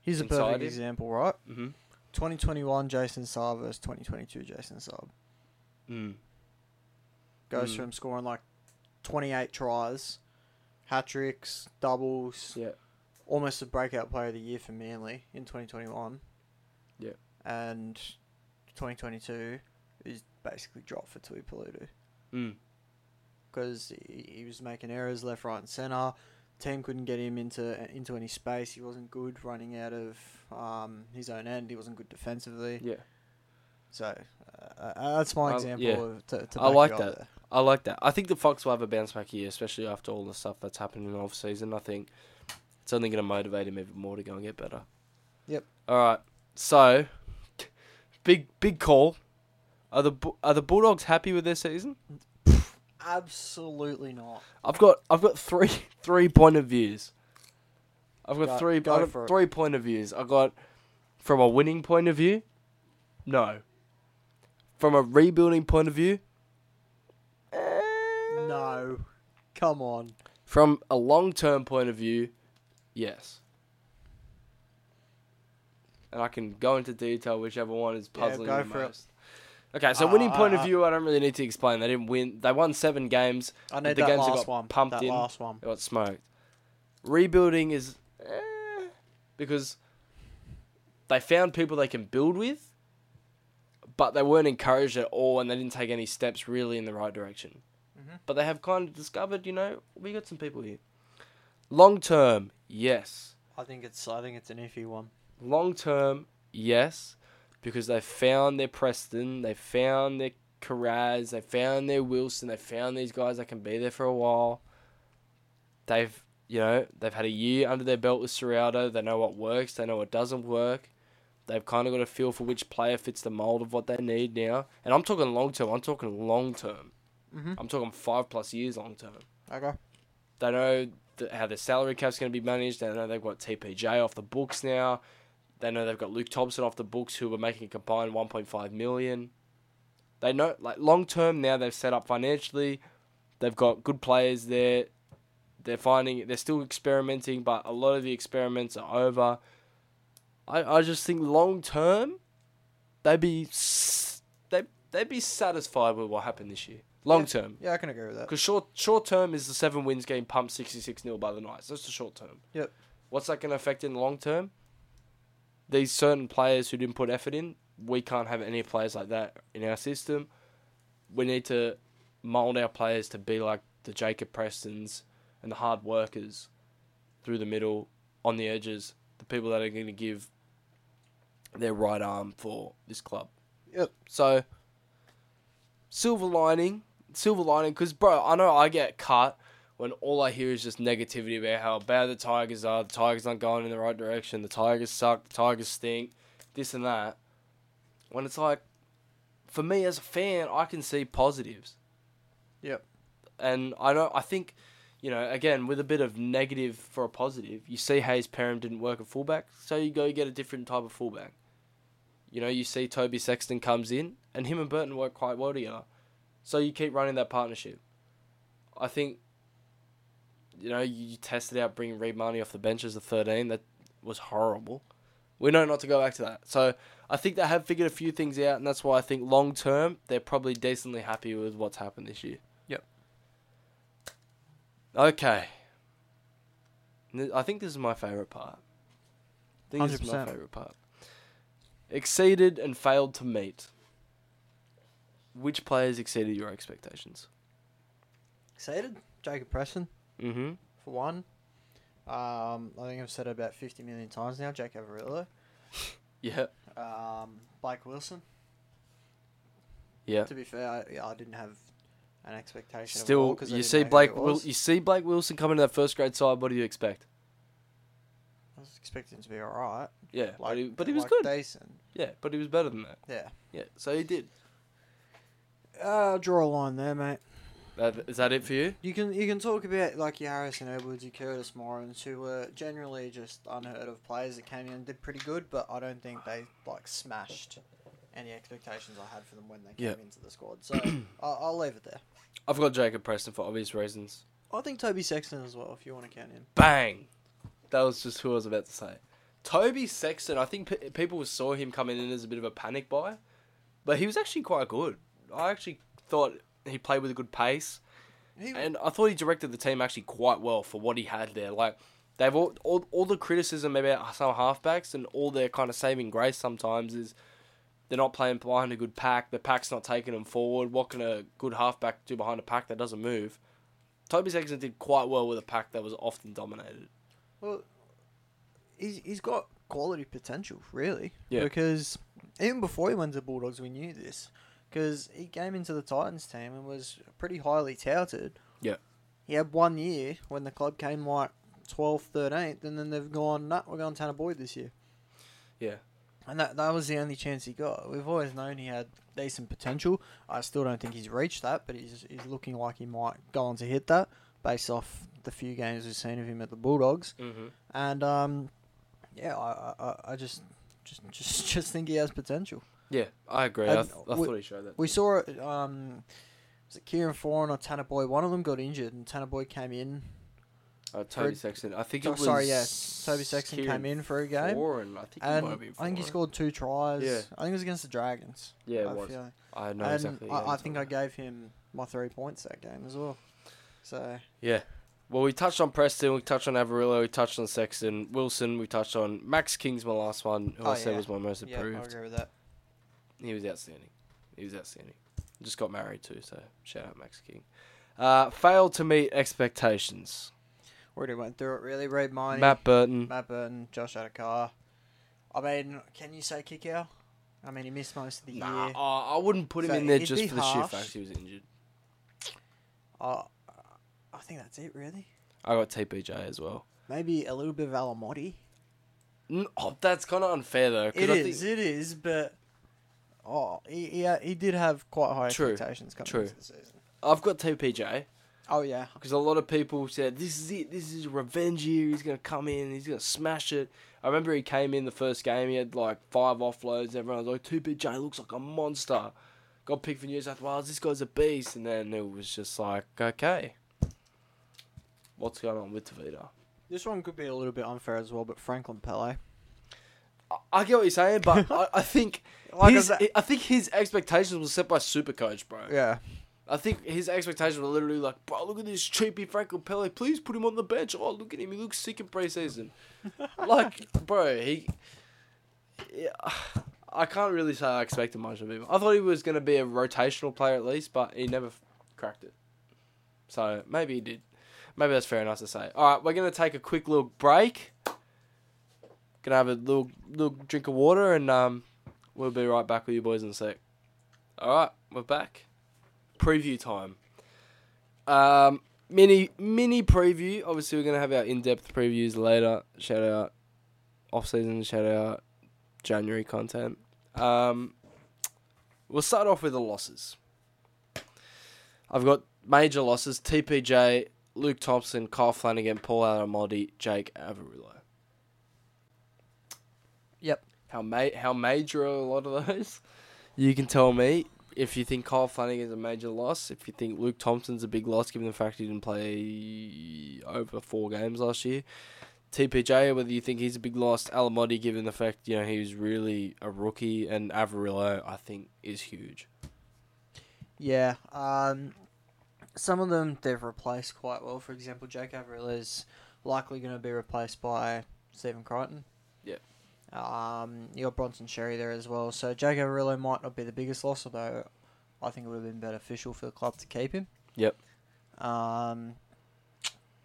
B: Here's a perfect
A: him.
B: example, right?
A: mm-hmm.
B: 2021 Jason Saab versus 2022 Jason Saab.
A: mm,
B: Goes
A: Mm.
B: from scoring like 28 tries, hat tricks, doubles,
A: yeah,
B: almost a breakout player of the year for Manly in 2021.
A: Yeah.
B: And 2022 is basically dropped for Tuipulotu
A: mm,
B: because he, he was making errors left, right, and centre. Team couldn't get him into into any space. He wasn't good running out of um, his own end. He wasn't good defensively.
A: yeah.
B: So uh, uh, that's my example.
A: yeah.
B: Of, to, to
A: I like that.
B: there.
A: I like that. I think the Fox will have a bounce back year, especially after all the stuff that's happened in the off season. I think it's only going to motivate him even more to go and get better.
B: Yep.
A: All right. So, big big call. Are the are the Bulldogs happy with their season?
B: Absolutely not.
A: I've got I've got three [LAUGHS] three point of views. I've got
B: Go-
A: three
B: go
A: I've got
B: for it.
A: three point of views. I got from a winning point of view, no. From a rebuilding point of view.
B: No, come on.
A: From a long term point of view, yes. And I can go into detail whichever one is
B: Yeah,
A: puzzling
B: go
A: the
B: for it.
A: most. Okay, so
B: Uh,
A: winning point
B: uh,
A: of view, I don't really need to explain. They didn't win. They won seven games.
B: I need
A: The
B: that
A: games that
B: last
A: got
B: one.
A: pumped
B: that
A: in.
B: last one.
A: They got smoked. Rebuilding is eh, because they found people they can build with, but they weren't encouraged at all, and they didn't take any steps really in the right direction.
B: Mhm.
A: But they have kind of discovered, you know, we got some people here. Long term, yes.
B: I think it's. I think it's an iffy one.
A: Long term, yes, because they found their Preston, they found their Kiraz, they found their Wilson, they found these guys that can be there for a while. They've, you know, they've had a year under their belt with Ciraldo. They know what works, they know what doesn't work. They've kind of got a feel for which player fits the mold of what they need now. And I'm talking long term. I'm talking long term.
B: Mm-hmm.
A: I'm talking five plus years long term.
B: Okay.
A: They know th- how their salary cap's going to be managed. They know they've got TPJ off the books now. They know they've got Luke Thompson off the books, who were making a combined 1.5 million. They know, like long term now, they've set up financially. They've got good players there. They're finding they're still experimenting, but a lot of the experiments are over. I, I just think long term, they'd be they they'd be satisfied with what happened this year. Long
B: Yeah.
A: term,
B: Yeah, I can agree with that.
A: because short short term is the seven wins game pumped sixty six 0 by the Knights. That's the short term.
B: Yep.
A: What's that going to affect in the long term? These certain players who didn't put effort in, we can't have any players like that in our system. We need to mold our players to be like the Jacob Prestons and the hard workers through the middle, on the edges, the people that are going to give their right arm for this club.
B: Yep.
A: So, silver lining, silver lining, because bro, I know I get cut when all I hear is just negativity about how bad the Tigers are. The Tigers aren't going in the right direction. The Tigers suck. The Tigers stink. This and that. When it's like, for me as a fan, I can see positives.
B: Yep.
A: And I know I think, you know, again with a bit of negative for a positive, you see Hayze Perham didn't work at fullback, so you go get a different type of fullback. You know, you see Toby Sexton comes in, and him and Burton work quite well together. So you keep running that partnership. I think, you know, you tested out bringing Reed Mahoney off the bench as a 13. That was horrible. We know not to go back to that. So I think they have figured a few things out, and that's why I think long term, they're probably decently happy with what's happened this year.
B: Yep.
A: Okay. I think this is my favourite part. I think this is my
B: 100%.
A: favourite part. Exceeded and failed to meet. Which players exceeded your expectations?
B: Excited? Jacob Preston,
A: Mm-hmm.
B: for one. Um, I think I've said it about 50 million times now. Jake Averillo. [LAUGHS]
A: Yeah.
B: Um, Blake Wilson.
A: Yeah.
B: To be fair, I, I didn't have an expectation.
A: Still,
B: all
A: you see Blake.
B: it
A: Wil-
B: was.
A: you see Blake Wilson coming to that first grade side. What do you expect?
B: I was expecting to be alright.
A: Yeah,
B: Like,
A: but he, but he was
B: like
A: good.
B: Decent.
A: Yeah, but he was better than that.
B: Yeah.
A: Yeah, so he did.
B: Uh, draw a line there, mate.
A: That, is that it for you?
B: You can you can talk about like your Harrison Edwards, your Kurtis Morrins, who were generally just unheard of players that came in and did pretty good, but I don't think they like smashed any expectations I had for them when they came
A: Yeah.
B: into the squad. So [CLEARS THROAT] I'll, I'll leave it there.
A: I've got Jacob Preston for obvious reasons.
B: I think Toby Sexton as well, if you want to count him.
A: Bang! That was just who I was about to say. Toby Sexton, I think pe- people saw him coming in as a bit of a panic buy, but he was actually quite good. I actually thought he played with a good pace,
B: He,
A: and I thought he directed the team actually quite well for what he had there. Like they've all all, all the criticism about some halfbacks and all their kind of saving grace sometimes is they're not playing behind a good pack. The pack's not taking them forward. What can a good halfback do behind a pack that doesn't move? Toby Sexton did quite well with a pack that was often dominated.
B: well, he's he's got quality potential, really.
A: Yeah.
B: Because even before he went to Bulldogs, we knew this. Because he came into the Titans team and was pretty highly touted.
A: Yeah.
B: He had one year when the club came like 12th, 13th, and then they've gone, nah, we're going to Tanah Boyd this year.
A: Yeah.
B: And that that was the only chance he got. We've always known he had decent potential. I still don't think he's reached that, but he's he's looking like he might go on to hit that based off the few games we've seen of him at the Bulldogs.
A: Mm-hmm.
B: And um, yeah, I, I, I just just [LAUGHS] just just think he has potential.
A: Yeah, I agree. I, th- I
B: we-
A: thought he showed that.
B: We saw it. Um, was it Kieran Foran or Tanah Boy? One of them got injured, and Tanah Boy came in.
A: Uh, Toby Sexton. I think
B: Oh,
A: it was.
B: sorry, yeah, Toby Sexton
A: Kieran
B: came in for a game,
A: Foran. I think he
B: and
A: might have been
B: I think he scored two tries.
A: Yeah.
B: I think it was against the Dragons.
A: Yeah, it
B: I
A: was. I know
B: and
A: exactly.
B: I,
A: yeah,
B: I think I gave him my three points that game as well. So.
A: Yeah. Well, we touched on Preston. We touched on Averillo. We touched on Sexton. Wilson. We touched on Max King's my last one, who
B: Oh,
A: I said was my most
B: yeah, I agree with that.
A: He was outstanding. He was outstanding. Just got married too, so shout out Max King. Uh, failed to meet expectations.
B: Already went through it. Really, Reed Mahoney,
A: Matt Burton.
B: Matt Burton, Josh Addo-Carr. I mean, can you say Kikau? I mean, he missed most of the
A: Nah,
B: year.
A: uh, I wouldn't put him
B: So
A: in there just for the sheer fact he was injured.
B: Uh, I think that's it, really.
A: I got TPJ as well.
B: Maybe a little bit of
A: Alamoti. Oh, that's kind of unfair though.
B: It
A: I
B: is,
A: think-
B: it is, but oh, he, he uh, he did have quite high
A: True,
B: expectations coming
A: true.
B: into the season.
A: I've got TPJ
B: Oh yeah,
A: because a lot of people said this is it. This is revenge year. He's gonna come in. He's gonna smash it. I remember he came in the first game. He had like five offloads. Everyone was like, TPJ looks like a monster. Got picked for New South Wales. This guy's a beast. And then it was just like, okay, what's going on with Tevita?
B: this one could be a little bit unfair as well, but Franklin Pele.
A: I, I get what you're saying, but [LAUGHS] I, I think
B: Like I
A: his,
B: said-
A: I think his expectations were set by Supercoach, bro.
B: Yeah,
A: I think his expectations were literally like, bro, look at this cheapy Franco Pele. Please put him on the bench. Oh, look at him. He looks sick in preseason. [LAUGHS] like, bro, he. Yeah, I can't really say I expected much of him. I thought he was going to be a rotational player at least, but he never f- cracked it. So maybe he did. Maybe that's fair enough to say. All right, we're going to take a quick little break. Gonna have a little little drink of water, and um, we'll be right back with you boys in a sec. All right, we're back preview time. Um, mini mini preview. Obviously, we're gonna have our in depth previews later. Shout out off season. Shout out January content. Um, we'll start off with the losses. I've got major losses: TPJ, Luke Thompson, Kyle Flanagan, Paul Alamoti, Jake Averillo.
B: Yep.
A: How ma- how major are a lot of those? You can tell me if you think Kyle Flanagan is a major loss, if you think Luke Thompson's a big loss given the fact he didn't play over four games last year. TPJ, whether you think he's a big loss, Alamoti, given the fact you know he was really a rookie, and Averillo, I think, is huge.
B: yeah. Um, some of them they've replaced quite well. For example, Jake Averill is likely going to be replaced by Stephen Crichton.
A: Yep.
B: Um, you got Bronson Xerri there as well. So Jake Averillo might not be the biggest loss, although I think it would have been beneficial for the club to keep him.
A: Yep.
B: Um,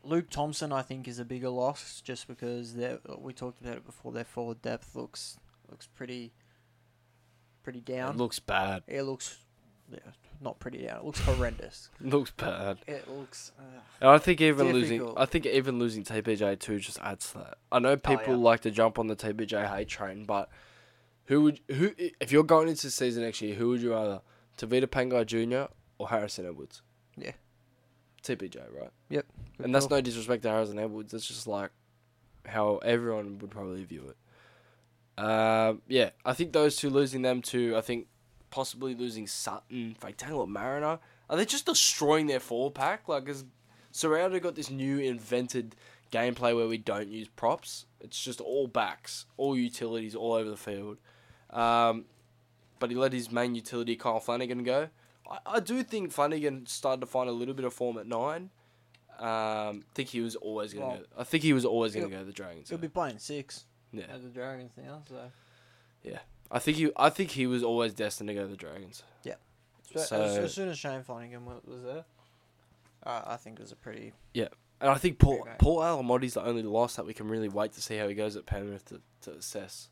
B: Luke Thompson, I think, is a bigger loss just because we talked about it before. Their forward depth looks looks pretty pretty down.
A: It looks bad.
B: It looks yeah, not pretty down. It looks horrendous. [LAUGHS]
A: Looks bad.
B: It looks. Uh,
A: And I think even losing, I think even losing TPJ two just adds to that. I know people
B: yeah.
A: like to jump on the TPJ hate train, but who would who if you're going into the season next year, who would you rather, Tevita Pangai Jr. or Harrison Edwards?
B: Yeah.
A: TPJ, right?
B: good
A: And that's
B: call.
A: no disrespect to Harrison Edwards. It's just like how everyone would probably view it. Um, yeah, I think those two losing them to, I think possibly losing Sutton, Faitala-Mariner. Are they just destroying their forward pack? Like, has Surrounded got this new invented gameplay where we don't use props. It's just all backs, all utilities all over the field. Um, but he let his main utility, Kyle Flanagan, go. I, I do think Flanagan started to find a little bit of form at nine. Um, think he was always gonna
B: Well,
A: go. I think he was always gonna go to the Dragons.
B: He'll
A: though.
B: be playing six
A: yeah,
B: at the Dragons now, so
A: I think he. I think he was always destined to go to the Dragons.
B: So, as,
A: So-
B: as soon as Shane Flanagan wa- was there, uh, I think it was a pretty Yeah,
A: And I think Paul. Paul Alamoti's the only loss that we can really wait to see how he goes at Penrith to, to assess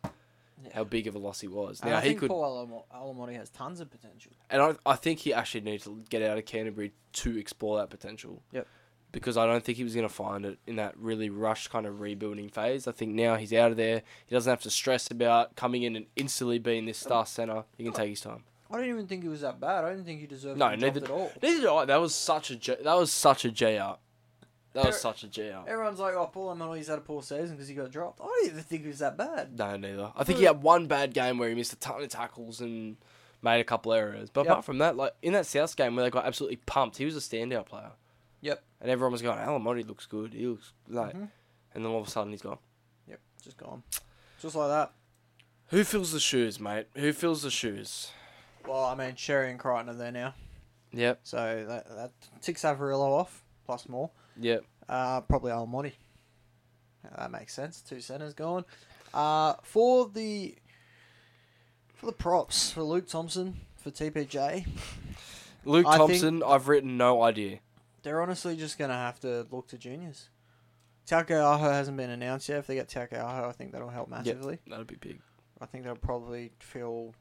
B: Yeah.
A: how big of a loss he was. Now
B: I
A: he
B: think
A: could,
B: Paul Alamo- Alamoti has tons of potential.
A: and I I think he actually needs to get out of Canterbury to explore that potential.
B: Yep.
A: Because I don't think he was going to find it in that really rushed kind of rebuilding phase. I think now he's out of there. He doesn't have to stress about coming in and instantly being this star center. He can take his time.
B: I didn't even think he was that bad. I didn't think he deserved
A: No,
B: to be dropped
A: neither-
B: at all.
A: Neither do I. That was such a J, that was such a J out. That was such a J out.
B: Everyone's like, "Oh, Paul Alamoti's had a poor season because he got dropped." I didn't even think he was that bad.
A: No, neither. I think he had one bad game where he missed a ton of tackles and made a couple errors. But
B: Yep.
A: apart from that, like in that South game where they got absolutely pumped, he was a standout player.
B: Yep.
A: And everyone was going, Alamoti looks good. He looks like,
B: Mhm.
A: and then all of a sudden he's gone.
B: Yep, just gone, just like that.
A: Who fills the shoes, mate? Who fills the shoes?
B: Well, I mean, Xerri and Crichton are there now,
A: Yep,
B: so that that ticks Averillo off plus more.
A: yep.
B: Uh, probably Alamoti. That makes sense. Two centers gone. Uh, for the for the props for Luke Thompson for TPJ,
A: Luke
B: I
A: Thompson, I've written no idea.
B: They're honestly just gonna have to look to juniors. Taukeiaho hasn't been announced yet. If they get Taukeiaho, I think that'll help massively.
A: that'll be big.
B: I think they'll probably feel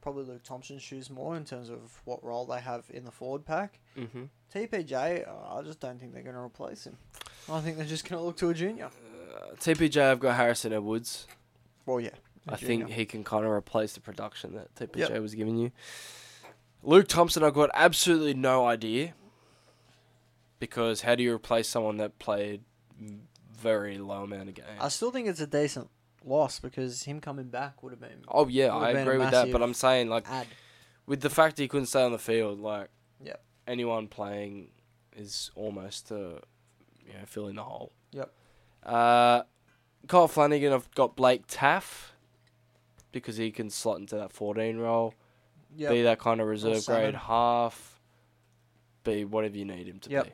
B: probably Luke Thompson's shoes more in terms of what role they have in the forward pack.
A: Mm-hmm.
B: TPJ, I just don't think they're going to replace him. I think they're just going to look to a junior.
A: Uh, TPJ, I've got Harrison Edwards.
B: Well, yeah.
A: I
B: a
A: think he can kind of replace the production that TPJ
B: Yep.
A: was giving you. Luke Thompson, I've got absolutely no idea. Because how do you replace someone that played very low amount of games?
B: I still think it's a decent loss because him coming back would have been
A: oh yeah, I
B: been
A: agree with that. But I'm saying like
B: add.
A: with the fact he couldn't stay on the field, like
B: Yep.
A: anyone playing is almost to you know fill in the hole.
B: Yep.
A: Uh, Kyle Flanagan, I've got Blake Taaffe because he can slot into that 14 role,
B: Yep.
A: be that kind of reserve grade half, be whatever you need him to
B: Yep.
A: be.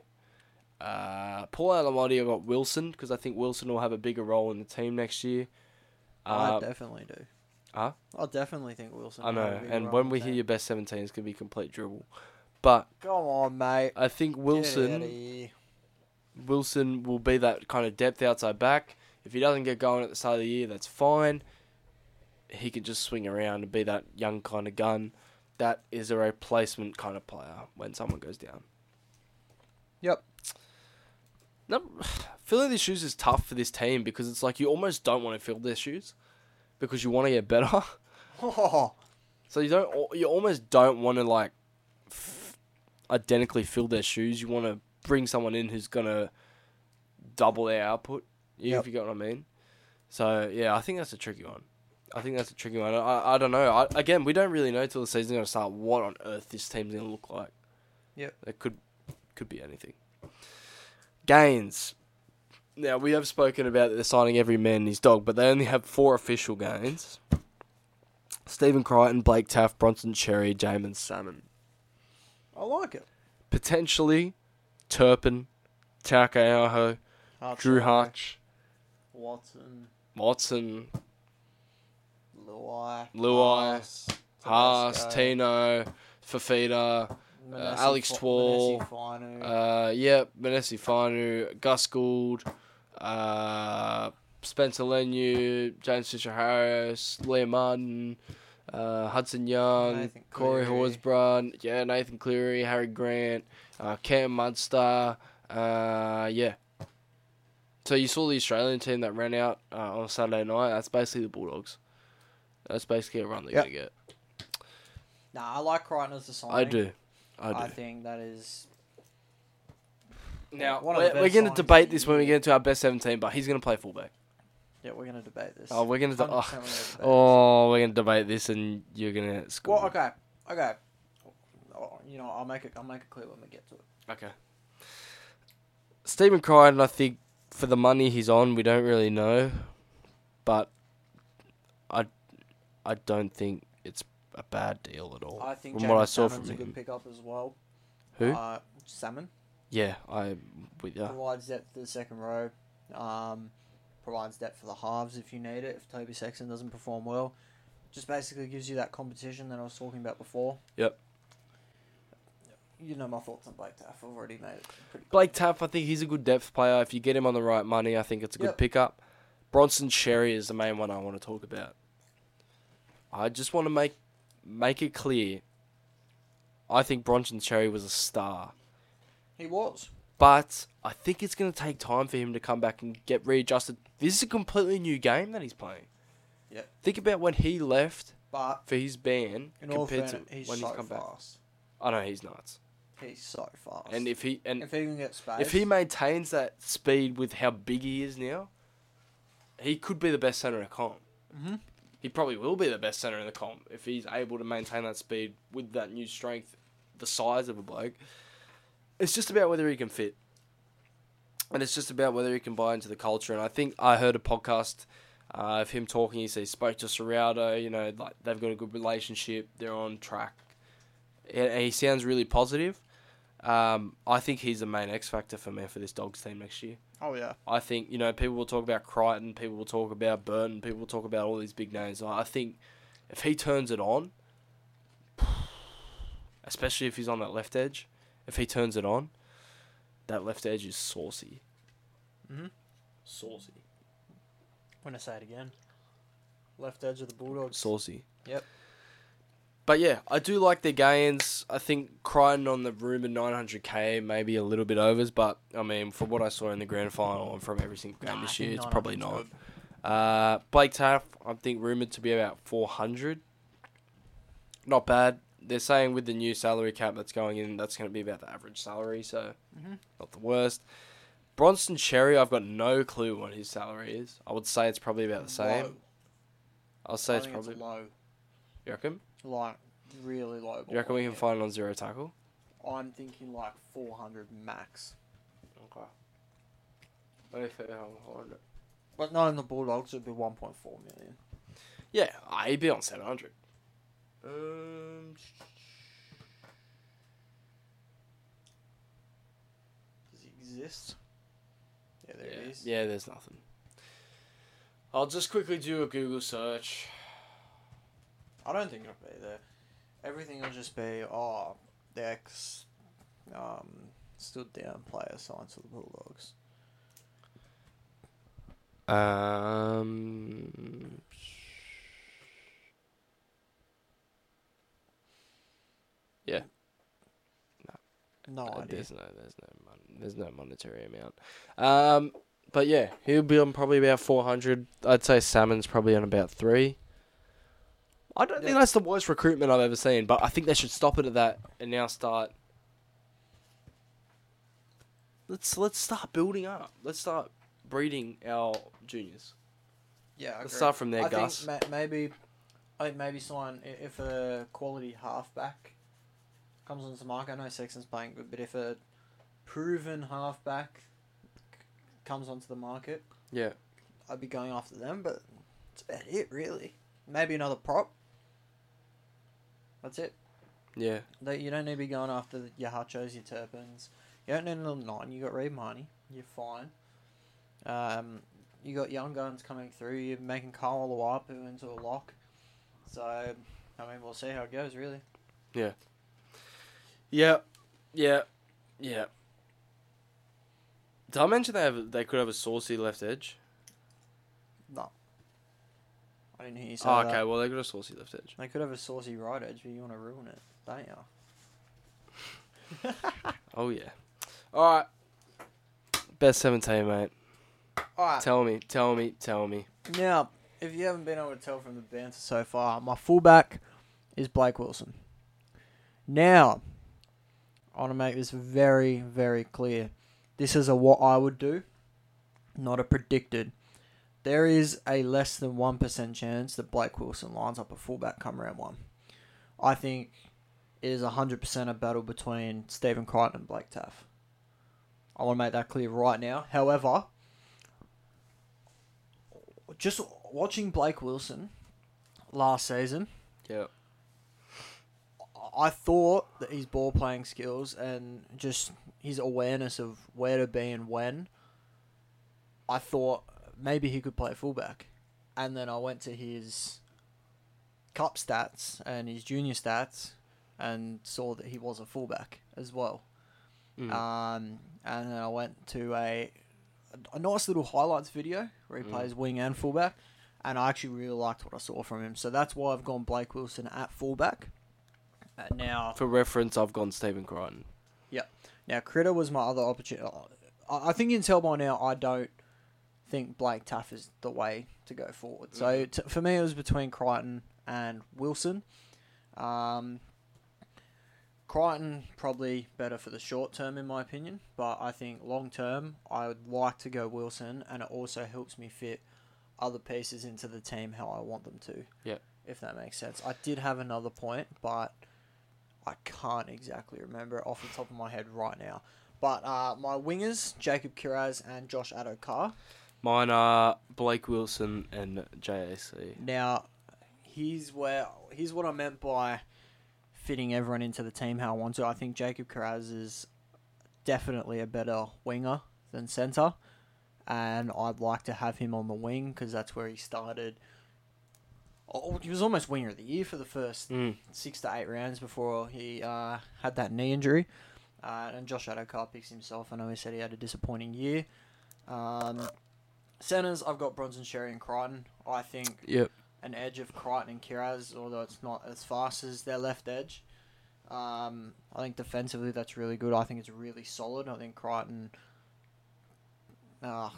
A: Uh, Paul Alamoti, I've got Wilson because I think Wilson will have a bigger role in the team next year.
B: I
A: Uh,
B: definitely do.
A: huh?
B: I definitely think Wilson.
A: I know,
B: have a bigger
A: and when we hear your best 17, it's going to be complete dribble. But
B: Come on, mate.
A: I think Wilson. Wilson will be that kind of depth outside back. If he doesn't get going at the start of the year, that's fine. He can just swing around and be that young kind of gun. That is a replacement kind of player when someone goes down.
B: Yep. [SIGHS]
A: Filling these shoes is tough for this team because it's like you almost don't want to fill their shoes because you want to get better.
B: Oh, [LAUGHS]
A: So you don't. You almost don't want to like f- identically fill their shoes. You want to bring someone in who's gonna double their output. You,
B: Yep.
A: If you get what I mean. So yeah, I think that's a tricky one. I think that's a tricky one. I I don't know. I, again, we don't really know till the season's gonna start what on earth this team's gonna look like.
B: Yep.
A: It could could be anything. Gains. Now we have spoken about they're signing every man and his dog, but they only have four official gains. Stephen Crichton, Blake Taaffe, Bronson Xerri, Jaeman Salmon.
B: I like it.
A: Potentially Turpin, Taukeiaho, Drew Hutch,
B: Watson,
A: Watson,
B: Luai,
A: Luai,
B: Haas,
A: Tino, Fifita,
B: Manesi
A: Alex
B: Fi-
A: Twall,
B: Manesi Finu.
A: uh, yep, Manesi Fanu, Gus Gould, uh, Spencer Leniu, James Fisher Harris, Liam Martin, uh, Hudson Young, Corey
B: Cleary.
A: Horsbrun, yeah, Nathan Cleary, Harry Grant, uh, Cam Munster, uh, yeah. So you saw the Australian team that ran out uh, on Saturday night. That's basically the Bulldogs. That's basically a run they're
B: Yep.
A: gonna get.
B: Nah, I like Crichton as the signing.
A: I do. I do.
B: I think that is.
A: Now
B: One of the
A: we're, we're going to
B: signings
A: debate this when we get into our best seventeen, but he's going to play fullback.
B: Yeah, we're gonna debate this.
A: Oh, we're going to.
B: 100% we're
A: Oh,
B: gonna debate [LAUGHS]
A: oh, we're going to debate this, and you're going to score.
B: Well, okay, okay. Oh, you know, I'll make it. I'll make it clear when we get to it.
A: Okay. Stephen Crichton, I think for the money he's on, we don't really know, but I, I don't think it's a bad deal at all.
B: I think
A: from what I saw
B: Salmon's
A: from
B: a good
A: him.
B: pickup as well.
A: Who?
B: Uh, Salmon
A: yeah, I with ya.
B: provides depth to the second row. Um, provides depth for the halves if you need it. If Toby Sexton doesn't perform well, just basically gives you that competition that I was talking about before.
A: Yep.
B: You know my thoughts on Blake Taaffe. I've already made it pretty. clear.
A: Blake Taaffe, I think he's a good depth player. If you get him on the right money, I think it's a good
B: Yep.
A: pickup. Bronson Xerri is the main one I want to talk about. I just want to make make it clear. I think Bronson Xerri was a star.
B: He was.
A: But I think it's going to take time for him to come back and get readjusted. This is a completely new game that he's playing.
B: Yep.
A: Think about when he left
B: But
A: for his ban compared
B: fairness,
A: to
B: he's
A: when
B: so
A: he's come back.
B: fast.
A: I know he's nuts.
B: He's so fast.
A: And if he and
B: if he can get space,
A: if he maintains that speed with how big he is now, he could be the best center the comp.
B: hmm
A: He probably will be the best center in the comp if he's able to maintain that speed with that new strength, the size of a bloke. It's just about whether he can fit. And it's just about whether he can buy into the culture. And I think I heard a podcast uh, of him talking. He said he spoke to Ciraldo, you know, like they've got a good relationship, they're on track. He sounds really positive. Um, I think he's the main X factor for me for this Dogs team next year.
B: Oh yeah.
A: I think you know people will talk about Crichton, people will talk about Burton, people will talk about all these big names. I think if he turns it on, [SIGHS] especially if he's on that left edge, if he turns it on, that left edge is saucy,
B: hmm
A: saucy,
B: I'm gonna say it again. Left edge of the Bulldogs.
A: saucy.
B: Yep.
A: But yeah, I do like their gains. I think Crichton on the rumored 900k maybe a little bit overs, but I mean, from what I saw in the grand final and from every single game
B: Nah,
A: this year, it's probably not. Uh, Blake Taaffe, I think rumored to be about 400. Not bad. They're saying with the new salary cap that's going in, that's going to be about the average salary, so
B: Mhm.
A: not the worst. Bronson Xerri, I've got no clue what his salary is. I would say it's probably about the same.
B: Low.
A: I'll say
B: I
A: it's probably.
B: low,
A: You reckon?
B: Like really low.
A: You reckon we can find it on zero tackle?
B: I'm thinking like 400 max.
A: Okay. Let me figure out how hard it-
B: But knowing the Bulldogs, it'd be 1.4 million.
A: Yeah, ah, he'd be on 700. Um,
B: Does he exist? Yeah, there
A: yeah,
B: it is.
A: yeah, there's nothing. I'll just quickly do a Google search.
B: I don't think it'll be there. Everything will just be, oh, the ex um, stood down player signed to the Bulldogs.
A: Um, Yeah.
B: No
A: uh,
B: idea.
A: there's no, there's no, mon- there's no monetary amount. Um, but yeah, he'll be on probably about 400. I'd say Salmon's probably on about three. I don't think that's the worst recruitment I've ever seen, but I think they should stop it at that and now start. Let's let's start building up. Let's start breeding our juniors.
B: Yeah, I
A: Let's
B: agree.
A: start from there,
B: I
A: Gus.
B: think ma- maybe, I think maybe someone i- if a quality halfback comes onto the market. I know Sexton's playing good, but if a proven halfback c- comes onto the market,
A: Yeah.
B: I'd be going after them. But that's about it, really. Maybe another prop. That's it.
A: Yeah.
B: They, you don't need to be going after the- your Hutchos, your Turpins. You don't need another nine. You got Reed Mahoney. You're fine. Um, you got young guns coming through. You're making Carl Luapu into a lock. So, I mean, we'll see how it goes, really.
A: Yeah. Yeah. Yeah. Yeah. Did I mention they have they could have a saucy left edge?
B: No. I didn't hear you say
A: Oh,
B: that.
A: okay. Well, they got a saucy left edge.
B: They could have a saucy right edge, but you want to ruin it, don't you? [LAUGHS]
A: Oh yeah. All right. Best seventeen, mate.
B: Alright,
A: Tell me. Tell me. Tell me.
B: Now, if you haven't been able to tell from the banter so far, my fullback is Blake Wilson. Now, I want to make this very, very clear. This is a what I would do, not a predicted. There is a less than 1% chance that Blake Wilson lines up a fullback come round one. I think it is 100% a battle between Stephen Crichton and Blake Taaffe. I want to make that clear right now. However, just watching Blake Wilson last season,
A: Yeah.
B: I thought that his ball playing skills and just his awareness of where to be and when, I thought maybe he could play fullback. And then I went to his cup stats and his junior stats and saw that he was a fullback as well.
A: Mm.
B: Um, and then I went to a a nice little highlights video where he
A: Mm.
B: plays wing and fullback, and I actually really liked what I saw from him. So that's why I've gone Blake Wilson at fullback. Uh, now,
A: For reference, I've gone Stephen Crichton. Yep.
B: Now Critter was my other opportunity. I, I think you can tell by now I don't think Blake Taaffe is the way to go forward. So
A: Mhm.
B: t- for me, it was between Crichton and Wilson. Um, Crichton probably better for the short term, in my opinion, but I think long term, I would like to go Wilson, and it also helps me fit other pieces into the team how I want them to.
A: Yeah.
B: If that makes sense. I did have another point, but I can't exactly remember it off the top of my head right now. But uh, my wingers, Jacob Kiraz and Josh Addo-Carr.
A: Mine are Blake Wilson and JAC.
B: Now, here's where here's what I meant by fitting everyone into the team how I want to. I think Jacob Kiraz is definitely a better winger than centre, and I'd like to have him on the wing because that's where he started. Oh, he was almost winger of the year for the first
A: Mm.
B: six to eight rounds before he uh, had that knee injury. Uh, and Josh Addo-Carr picks himself. I know he said he had a disappointing year. Um, centers, I've got Bronson Xerri and Crichton. I think
A: Yep.
B: an edge of Crichton and Kiraz, although it's not as fast as their left edge. Um, I think defensively that's really good. I think it's really solid. I think Crichton, uh,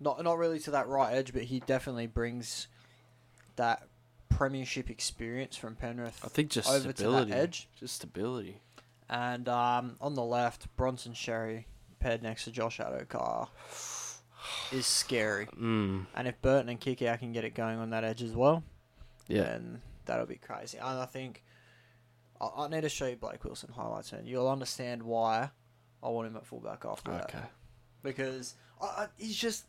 B: not not really to that right edge, but he definitely brings that premiership experience from Penrith
A: I think just
B: over
A: stability.
B: to that edge.
A: Just stability.
B: And um, on the left, Bronson Xerri paired next to Josh Addo-Carr is scary.
A: Mm.
B: And if Burton and Kiki can get it going on that edge as well,
A: Yeah.
B: then that'll be crazy. And I think I, I need to show you Blake Wilson highlights, and you'll understand why I want him at fullback after that.
A: Okay.
B: Because I, I, he's just.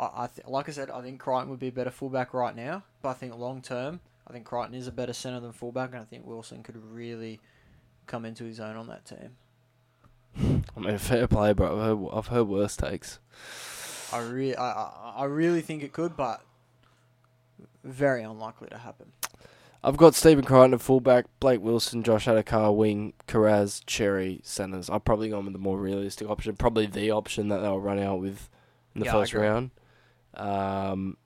B: I, I th- like I said, I think Crichton would be a better fullback right now, but I think long term, I think Crichton is a better centre than fullback, and I think Wilson could really come into his own on that team. [SIGHS]
A: I mean, fair play, bro. I've heard, I've heard worse takes.
B: I really, I, I, really think it could, but very unlikely to happen.
A: I've got Stephen Crichton at fullback, Blake Wilson, Josh Addo-Carr, wing, Kiraz, Xerri, centres. I've probably gone with the more realistic option, probably the option that they'll run out with in the
B: Yeah,
A: first round. Um,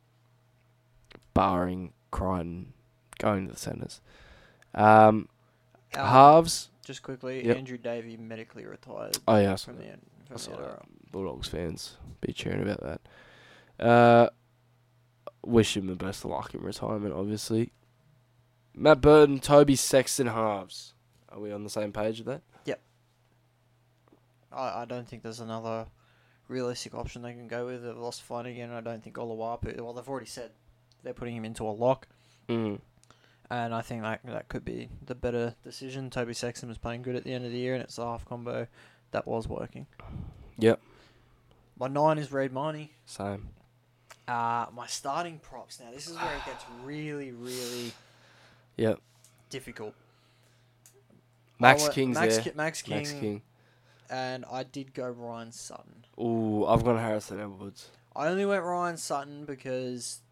A: barring Crichton going to the centres. Um,
B: Um,
A: halves.
B: Just quickly,
A: Yep.
B: Andrew Davey medically retired
A: Oh yeah, I saw
B: from the
A: that.
B: end.
A: I
B: From
A: saw
B: the
A: that.
B: NRL.
A: Bulldogs fans be cheering about that. Uh, wish him the best of luck in retirement, obviously. Matt Burton, Toby Sexton halves. Are we on the same page with that?
B: I, I don't think there's another realistic option they can go with. They've lost Flanagan. I don't think Olawapu. Well, they've already said they're putting him into a lock,
A: Mm.
B: And I think that that could be the better decision. Toby Sexton was playing good at the end of the year, and it's a half combo that was working.
A: Yep.
B: My nine is Reed Mahoney.
A: Same.
B: Uh, my starting props. Now this is where it gets really, really
A: Yep.
B: difficult.
A: Max
B: went-
A: King's
B: Max
A: there.
B: Ki- Max King,
A: Max King.
B: and I did go Ryan Sutton.
A: Ooh, I've gone Harrison Edwards.
B: I only went Ryan Sutton because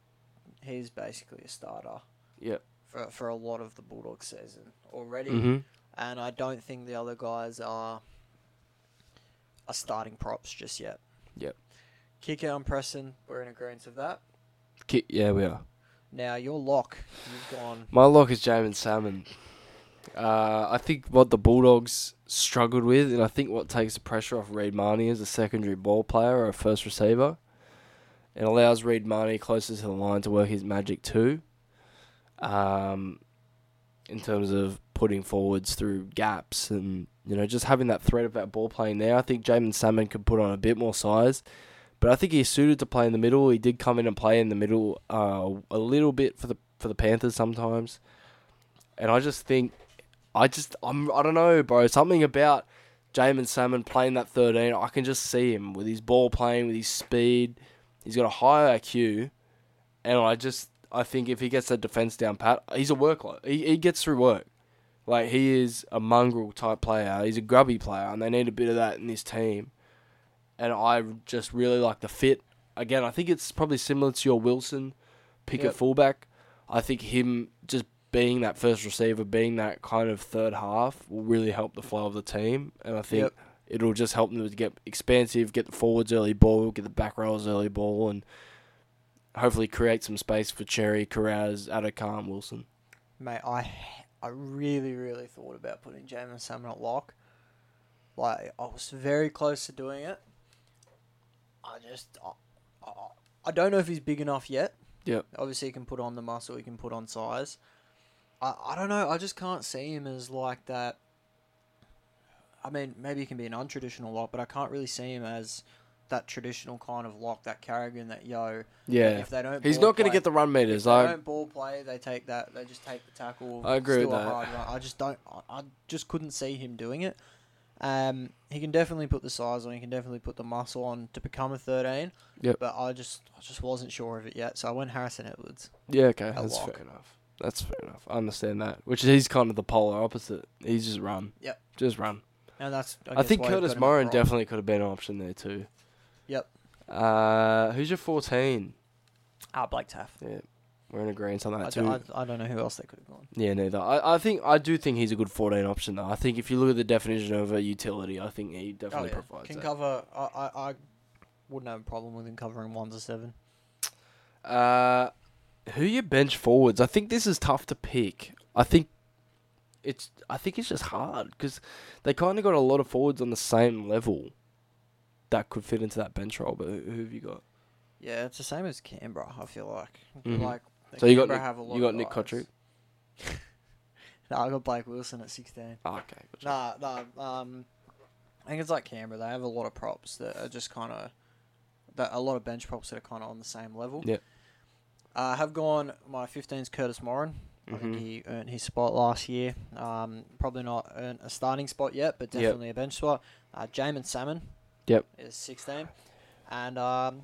B: he's basically a starter
A: Yep.
B: For for a lot of the Bulldog season already,
A: Mm-hmm.
B: and I don't think the other guys are are starting props just yet.
A: Yep.
B: Kikau and Preston, we're in agreement of that.
A: Ki- yeah, we are.
B: Now your lock, you've gone.
A: My lock is Jaeman Salmon. Uh, I think what the Bulldogs struggled with, and I think what takes the pressure off Reed Mahoney as a secondary ball player or a first receiver, it allows Reed Mahoney closer to the line to work his magic too. Um, in terms of putting forwards through gaps and you know just having that threat of that ball playing there, I think Jaeman Salmon could put on a bit more size. But I think he's suited to play in the middle. He did come in and play in the middle uh, a little bit for the for the Panthers sometimes, and I just think, I just I'm I don't know, bro. Something about Jaeman Salmon playing that thirteen, I can just see him with his ball playing, with his speed. He's got a high IQ, and I just I think if he gets that defense down pat, he's a workload. He he gets through work. Like he is a mongrel type player. He's a grubby player, and they need a bit of that in this team. And I just really like the fit. Again, I think it's probably similar to your Wilson pick
B: Yep.
A: at fullback. I think him just being that first receiver, being that kind of third half, will really help the flow of the team. And I think
B: Yep.
A: it'll just help them to get expansive, get the forwards early ball, get the back rows early ball, and hopefully create some space for Xerri, Kiraz, Addo-Carr, and Wilson.
B: Mate, I I really, really thought about putting Jaeman Salmon at lock. Like, I was very close to doing it. I just, I, I, I don't know if he's big enough yet.
A: Yep.
B: Obviously, he can put on the muscle, he can put on size. I, I don't know, I just can't see him as like that. I mean, maybe he can be an untraditional lock, but I can't really see him as that traditional kind of lock, that Carrigan, that yo.
A: Yeah.
B: If they don't,
A: He's not going to get the run
B: if
A: meters.
B: they
A: I,
B: don't ball play, they take that. They just take the tackle.
A: I agree with that.
B: I just don't. I, I just couldn't see him doing it. Um, he can definitely put the size on. He can definitely put the muscle on to become a thirteen.
A: Yep.
B: But I just, I just wasn't sure of it yet. So I went Harrison Edwards.
A: yeah, okay. That's
B: lock.
A: fair enough. That's fair enough. I understand that. Which is he's kind of the polar opposite. He's just run.
B: Yep.
A: Just run.
B: And that's. I,
A: I, think Kurtis
B: got him at Morrin
A: definitely could have been an option there too.
B: Yep.
A: Uh, who's your 14?
B: Ah, Blake Taaffe.
A: Yeah, we're in agreement on
B: I,
A: that
B: do,
A: too.
B: I, I don't know who else they could have gone.
A: Yeah, neither. I, I think I do think he's a good 14 option though. I think if you look at the definition of a utility, I think he definitely
B: oh, yeah.
A: provides
B: Can
A: that.
B: cover. I, I, I wouldn't have a problem with him covering one to seven.
A: Uh, who you bench forwards? I think this is tough to pick. I think it's. I think it's just hard because they kind of got a lot of forwards on the same level that could fit into that bench role. But who, who have you got?
B: Yeah, it's the same as Canberra. I feel like.
A: Mhm.
B: Like.
A: So you got
B: Canberra
A: Nick-
B: have a lot
A: you got
B: of
A: Nick. Cotric? [LAUGHS]
B: no, I got Blake Wilson at sixteen.
A: Oh, okay. Gotcha.
B: Nah, nah. Um, I think it's like Canberra. They have a lot of props that are just kind of that a lot of bench props that are kind of on the same level.
A: Yep.
B: Uh, have gone. My 15's Kurtis Morrin. I think
A: Mhm.
B: he earned his spot last year. Um, probably not earned a starting spot yet, but
A: Yep.
B: definitely a bench spot. Uh, Jaeman Salmon.
A: Yep.
B: Is 16, and um,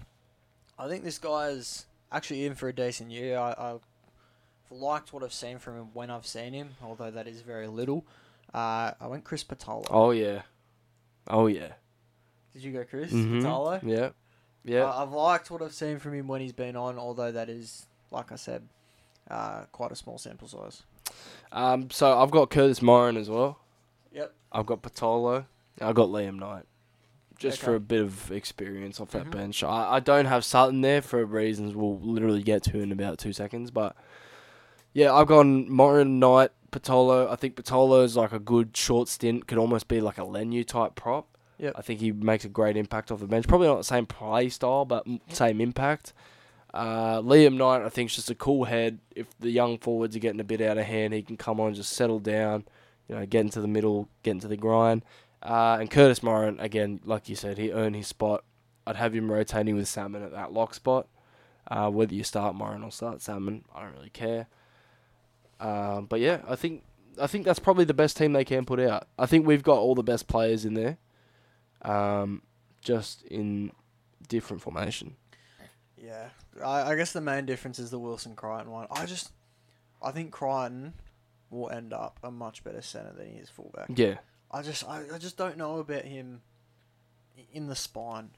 B: I think this guy is actually in for a decent year. I, I've liked what I've seen from him when I've seen him, although that is very little. Uh, I went Chris Patolo.
A: Oh yeah. Oh yeah.
B: Did you go Chris
A: Mhm.
B: Patolo?
A: Yeah. Yeah.
B: I- I've liked what I've seen from him when he's been on, although that is, like I said, uh, quite a small sample size.
A: Um. So I've got Kurtis Morrin as well.
B: Yep.
A: I've got Patolo. I've got Liam Knight. Just for a bit of experience off that
B: Mhm.
A: bench. I, I don't have Sutton there for reasons we'll literally get to in about two seconds. But yeah, I've gone Morrin, Knight, Patolo. I think Patolo is like a good short stint. Could almost be like a Leniu type prop.
B: Yep.
A: I think he makes a great impact off the bench. Probably not the same play style, but m- same impact. Uh, Liam Knight, I think, is just a cool head. If the young forwards are getting a bit out of hand, he can come on, just settle down, you know, get into the middle, get into the grind. Uh, and Kurtis Morrin, again, like you said, he earned his spot. I'd have him rotating with Salmon at that lock spot. Uh, whether you start Morrin or start Salmon, I don't really care. Um, but yeah, I think I think that's probably the best team they can put out. I think we've got all the best players in there, um, just in different formation.
B: Yeah, I, I guess the main difference is the Wilson Crichton one. I just, I think Crichton will end up a much better center than he is fullback.
A: Yeah,
B: I just, I, I just don't know about him in the spine.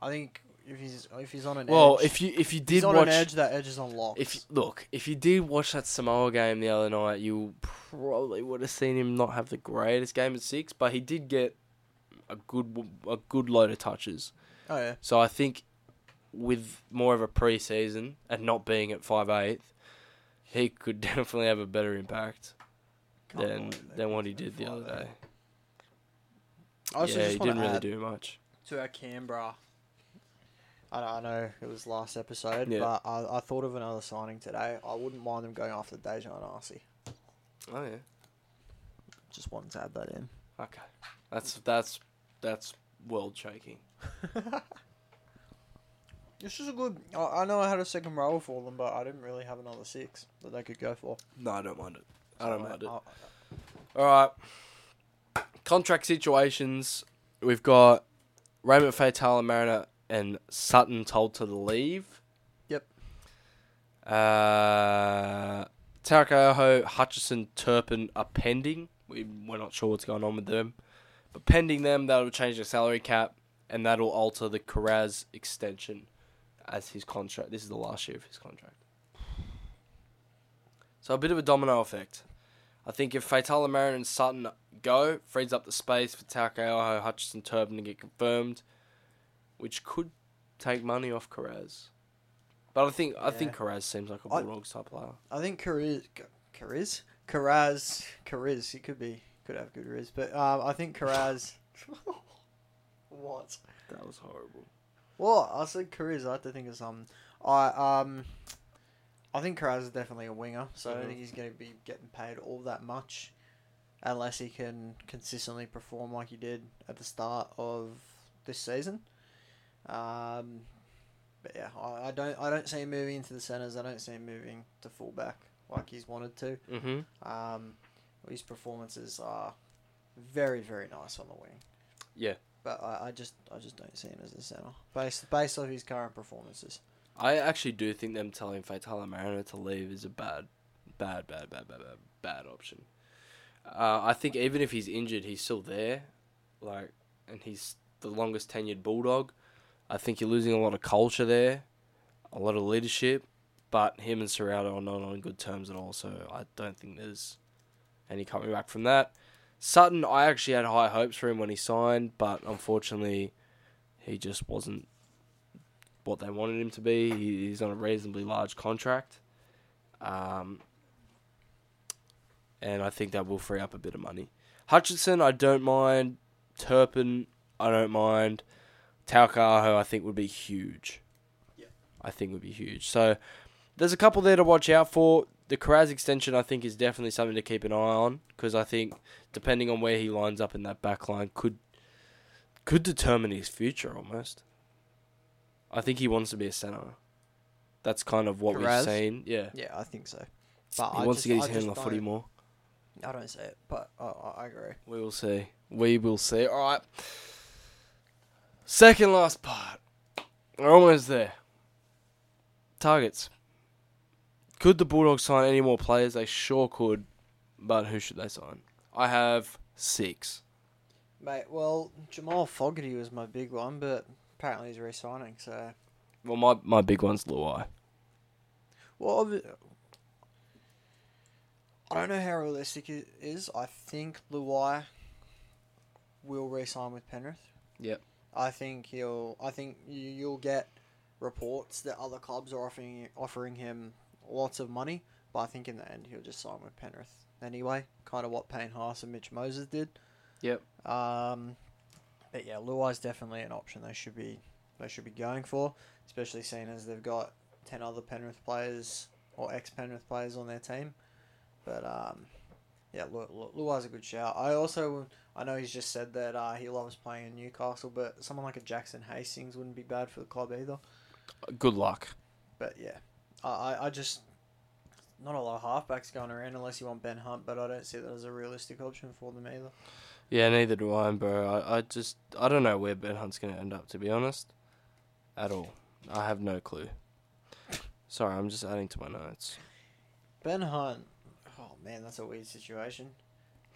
B: I think if he's if he's on an
A: Well,
B: edge,
A: if you if you did
B: on
A: watch,
B: an edge, that edge is unlocked.
A: if look, if you did watch that Samoa game the other night, you probably would have seen him not have the greatest game at six, but he did get a good a good load of touches.
B: oh yeah,
A: So I think with more of a pre-season and not being at five eighth, he could [LAUGHS] definitely have a better impact
B: Can't
A: than than what he did the other
B: 5'8".
A: day.
B: I also
A: yeah,
B: just
A: he didn't really do much.
B: to our Canberra. I know, I know it was last episode,
A: Yeah.
B: but I, I thought of another signing today. I wouldn't mind them going after Daejarn Asi.
A: Oh yeah.
B: Just wanted to add that in.
A: Okay. That's that's that's world shaking. [LAUGHS]
B: This is a good. I, I know I had a second row for them, but I didn't really have another six that they could go for.
A: No, I don't mind it. I don't
B: So,
A: mind it.
B: I-
A: All right. Contract situations. We've got Raymond Faitala-Mariner and Sutton told to leave.
B: Yep.
A: Uh, Taukeiaho, Hutchison, Turpin are pending. We, we're not sure what's going on with them. But pending them, that'll change the salary cap and that'll alter the Kiraz extension as his contract. This is the last year of his contract. So a bit of a domino effect. I think if Fatala Marin and Sutton go, frees up the space for Taukeiaho, Hutchison, Turpin to get confirmed, which could take money off Kiraz. But I think I think Kiraz seems like a Bulldogs type player.
B: I think Kariz, Kariz, Karaz, Kariz. He could be, could have good riz, but um, I think Karaz. [LAUGHS] what?
A: That was horrible.
B: Well, I said Kariz. I have to think of some. I um, I think Karaz is definitely a winger, so I don't
A: Mhm.
B: think he's going to be getting paid all that much, unless he can consistently perform like he did at the start of this season. Um, but yeah, I, I don't I don't see him moving into the centres. I don't see him moving to fullback like he's wanted to.
A: Mm-hmm.
B: Um, his performances are very very nice on the wing.
A: Yeah.
B: But I, I just I just don't see him as a centre based based off his current performances.
A: I actually do think them telling Faitala-Mariner to leave is a bad, bad, bad, bad, bad, bad, bad option. Uh, I think even if he's injured, he's still there, like, and he's the longest tenured Bulldog. I think you're losing a lot of culture there, a lot of leadership, but him and Ciraldo are not on good terms at all. So I don't think there's any coming back from that. Sutton, I actually had high hopes for him when he signed, but unfortunately, he just wasn't what they wanted him to be. He, he's on a reasonably large contract, um, and I think that will free up a bit of money. Hutchison, I don't mind. Turpin, I don't mind. Taukeiaho, I think would be huge.
B: Yeah.
A: I think would be huge. So there's a couple there to watch out for. The Kiraz extension, I think, is definitely something to keep an eye on because I think depending on where he lines up in that back line could could determine his future almost. I think he wants to be a centre. That's kind of what
B: Kiraz?
A: we've seen. Yeah.
B: Yeah, I think so. But
A: He
B: I
A: wants
B: just,
A: to get his
B: I
A: hand on the footy more.
B: I don't see it, but I, I, agree.
A: We will see. We will see. All right. Second last part. We're almost there. Targets. Could the Bulldogs sign any more players? They sure could. But who should they sign? I have six.
B: Mate, well, Jamal Fogarty was my big one, but apparently he's re-signing. So,
A: Well, my, my big one's Luai.
B: well, I don't know how realistic it is. I think Luai will re-sign with Penrith.
A: Yep.
B: I think he'll. I think you, you'll get reports that other clubs are offering offering him lots of money, but I think in the end he'll just sign with Penrith anyway. Kind of what Payne Haas and Mitch Moses did.
A: Yep.
B: Um, but yeah, Luai's definitely an option they should be they should be going for, especially seeing as they've got ten other Penrith players or ex Penrith players on their team. But um, yeah, Lu- Lu- Luai's a good shout. I also I know he's just said that uh, he loves playing in Newcastle, but someone like a Jackson Hastings wouldn't be bad for the club either.
A: Good luck.
B: But yeah, I I, just not a lot of halfbacks going around unless you want Ben Hunt, but I don't see that as a realistic option for them either.
A: Yeah, neither do I, bro. I, I just I don't know where Ben Hunt's gonna end up to be honest. At all. I have no clue. Sorry, I'm just adding to my notes.
B: Ben Hunt, man, that's a weird situation.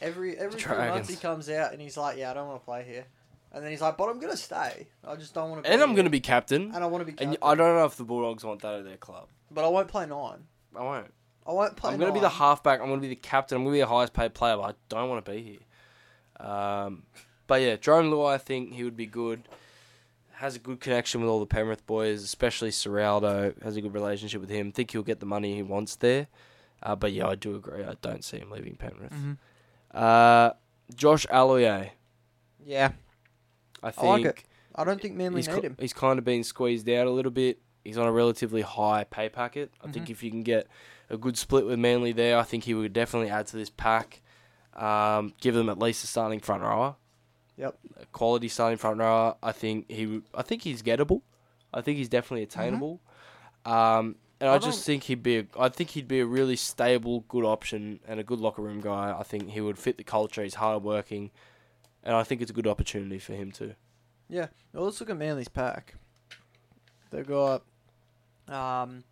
B: Every every few months he comes out and he's like, "Yeah, I don't want to play here," and then he's like, "But I'm gonna stay. I just don't want to." Play.
A: And I'm gonna be captain.
B: and I want to be.
A: And
B: Captain,
A: I don't know if the Bulldogs want that at their club.
B: but I won't play nine.
A: I won't.
B: I won't play.
A: I'm going to be the halfback. I'm going to be the captain. I'm going to be the highest paid player, but I don't want to be here. Um, but yeah, Jarome Luai, I think he would be good. Has a good connection with all the Penrith boys, especially Ciraldo. Has a good relationship with him. Think he'll get the money he wants there. Uh, but yeah, I do agree. I don't see him leaving Penrith.
B: Mhm.
A: Uh, Josh Aloiai,
B: Yeah,
A: I
B: I
A: think
B: like it. I don't think Manly
A: he's,
B: need him.
A: he's kind of been squeezed out a little bit. He's on a relatively high pay packet. I
B: Mm-hmm.
A: think if you can get a good split with Manly there, I think he would definitely add to this pack. Um, give them at least a starting front rower.
B: Yep.
A: A quality starting front rower. I think he. I think he's gettable. I think he's definitely attainable. Um, and I,
B: I
A: just think he'd be. A, I think he'd be a really stable, good option and a good locker room guy. I think he would fit the culture. He's hard working, and I think it's a good opportunity for him too.
B: Yeah. Well, let's look at Manly's pack. They've got, um,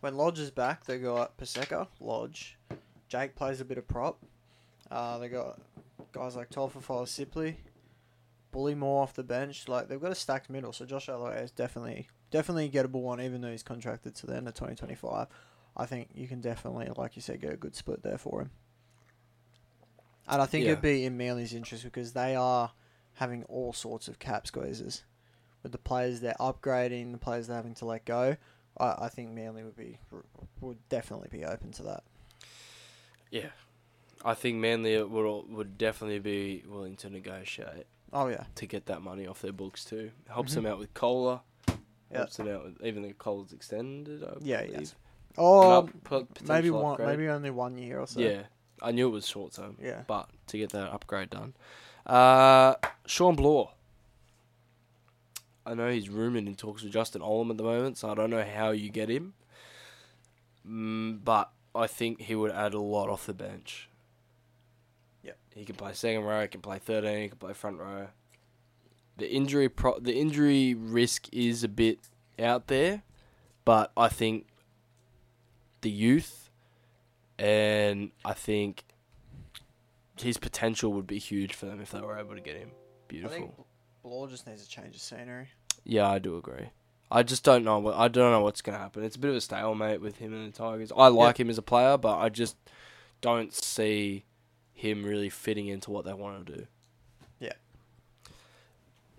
B: when Lodge is back, they got Paseka, Lodge. Jake plays a bit of prop. Uh, they got guys like Toafofoa Sipley, Bullemor off the bench. Like they've got a stacked middle. So Josh Aloiai is definitely definitely a gettable one, even though he's contracted to the end of 2025. I think you can definitely, like you said, get a good split there for him. And I think
A: Yeah.
B: it'd be in Manly's interest because they are having all sorts of cap squeezes with the players they're upgrading, the players they're having to let go. I, I think Manly would be would definitely be open to that.
A: Yeah, I think Manly would would definitely be willing to negotiate
B: Oh yeah,
A: to get that money off their books too. Helps
B: Mhm.
A: them out with Koula.
B: Yeah.
A: Helps them out with even the Koula's extended. I
B: Yeah,
A: believe.
B: yes. Oh
A: up-
B: maybe one,
A: upgrade.
B: maybe only one year or so.
A: Yeah, I knew it was short term,
B: yeah.
A: but to get that upgrade done, uh, Shawn Blore. I know he's rumored in talks with Justin Olam at the moment, so I don't know how you get him. Mm, but I think he would add a lot off the bench.
B: Yep.
A: He can play second row. He can play thirteen. He can play front row. The injury pro- the injury risk is a bit out there, but I think the youth, and I think his potential would be huge for them if they were able to get him.
B: I
A: Beautiful.
B: think Blore just needs a change of scenery.
A: Yeah, I do agree. I just don't know. What, I don't know what's going to happen. It's a bit of a stalemate with him and the Tigers. I like him as a player, but I just don't see him really fitting into what they want to do.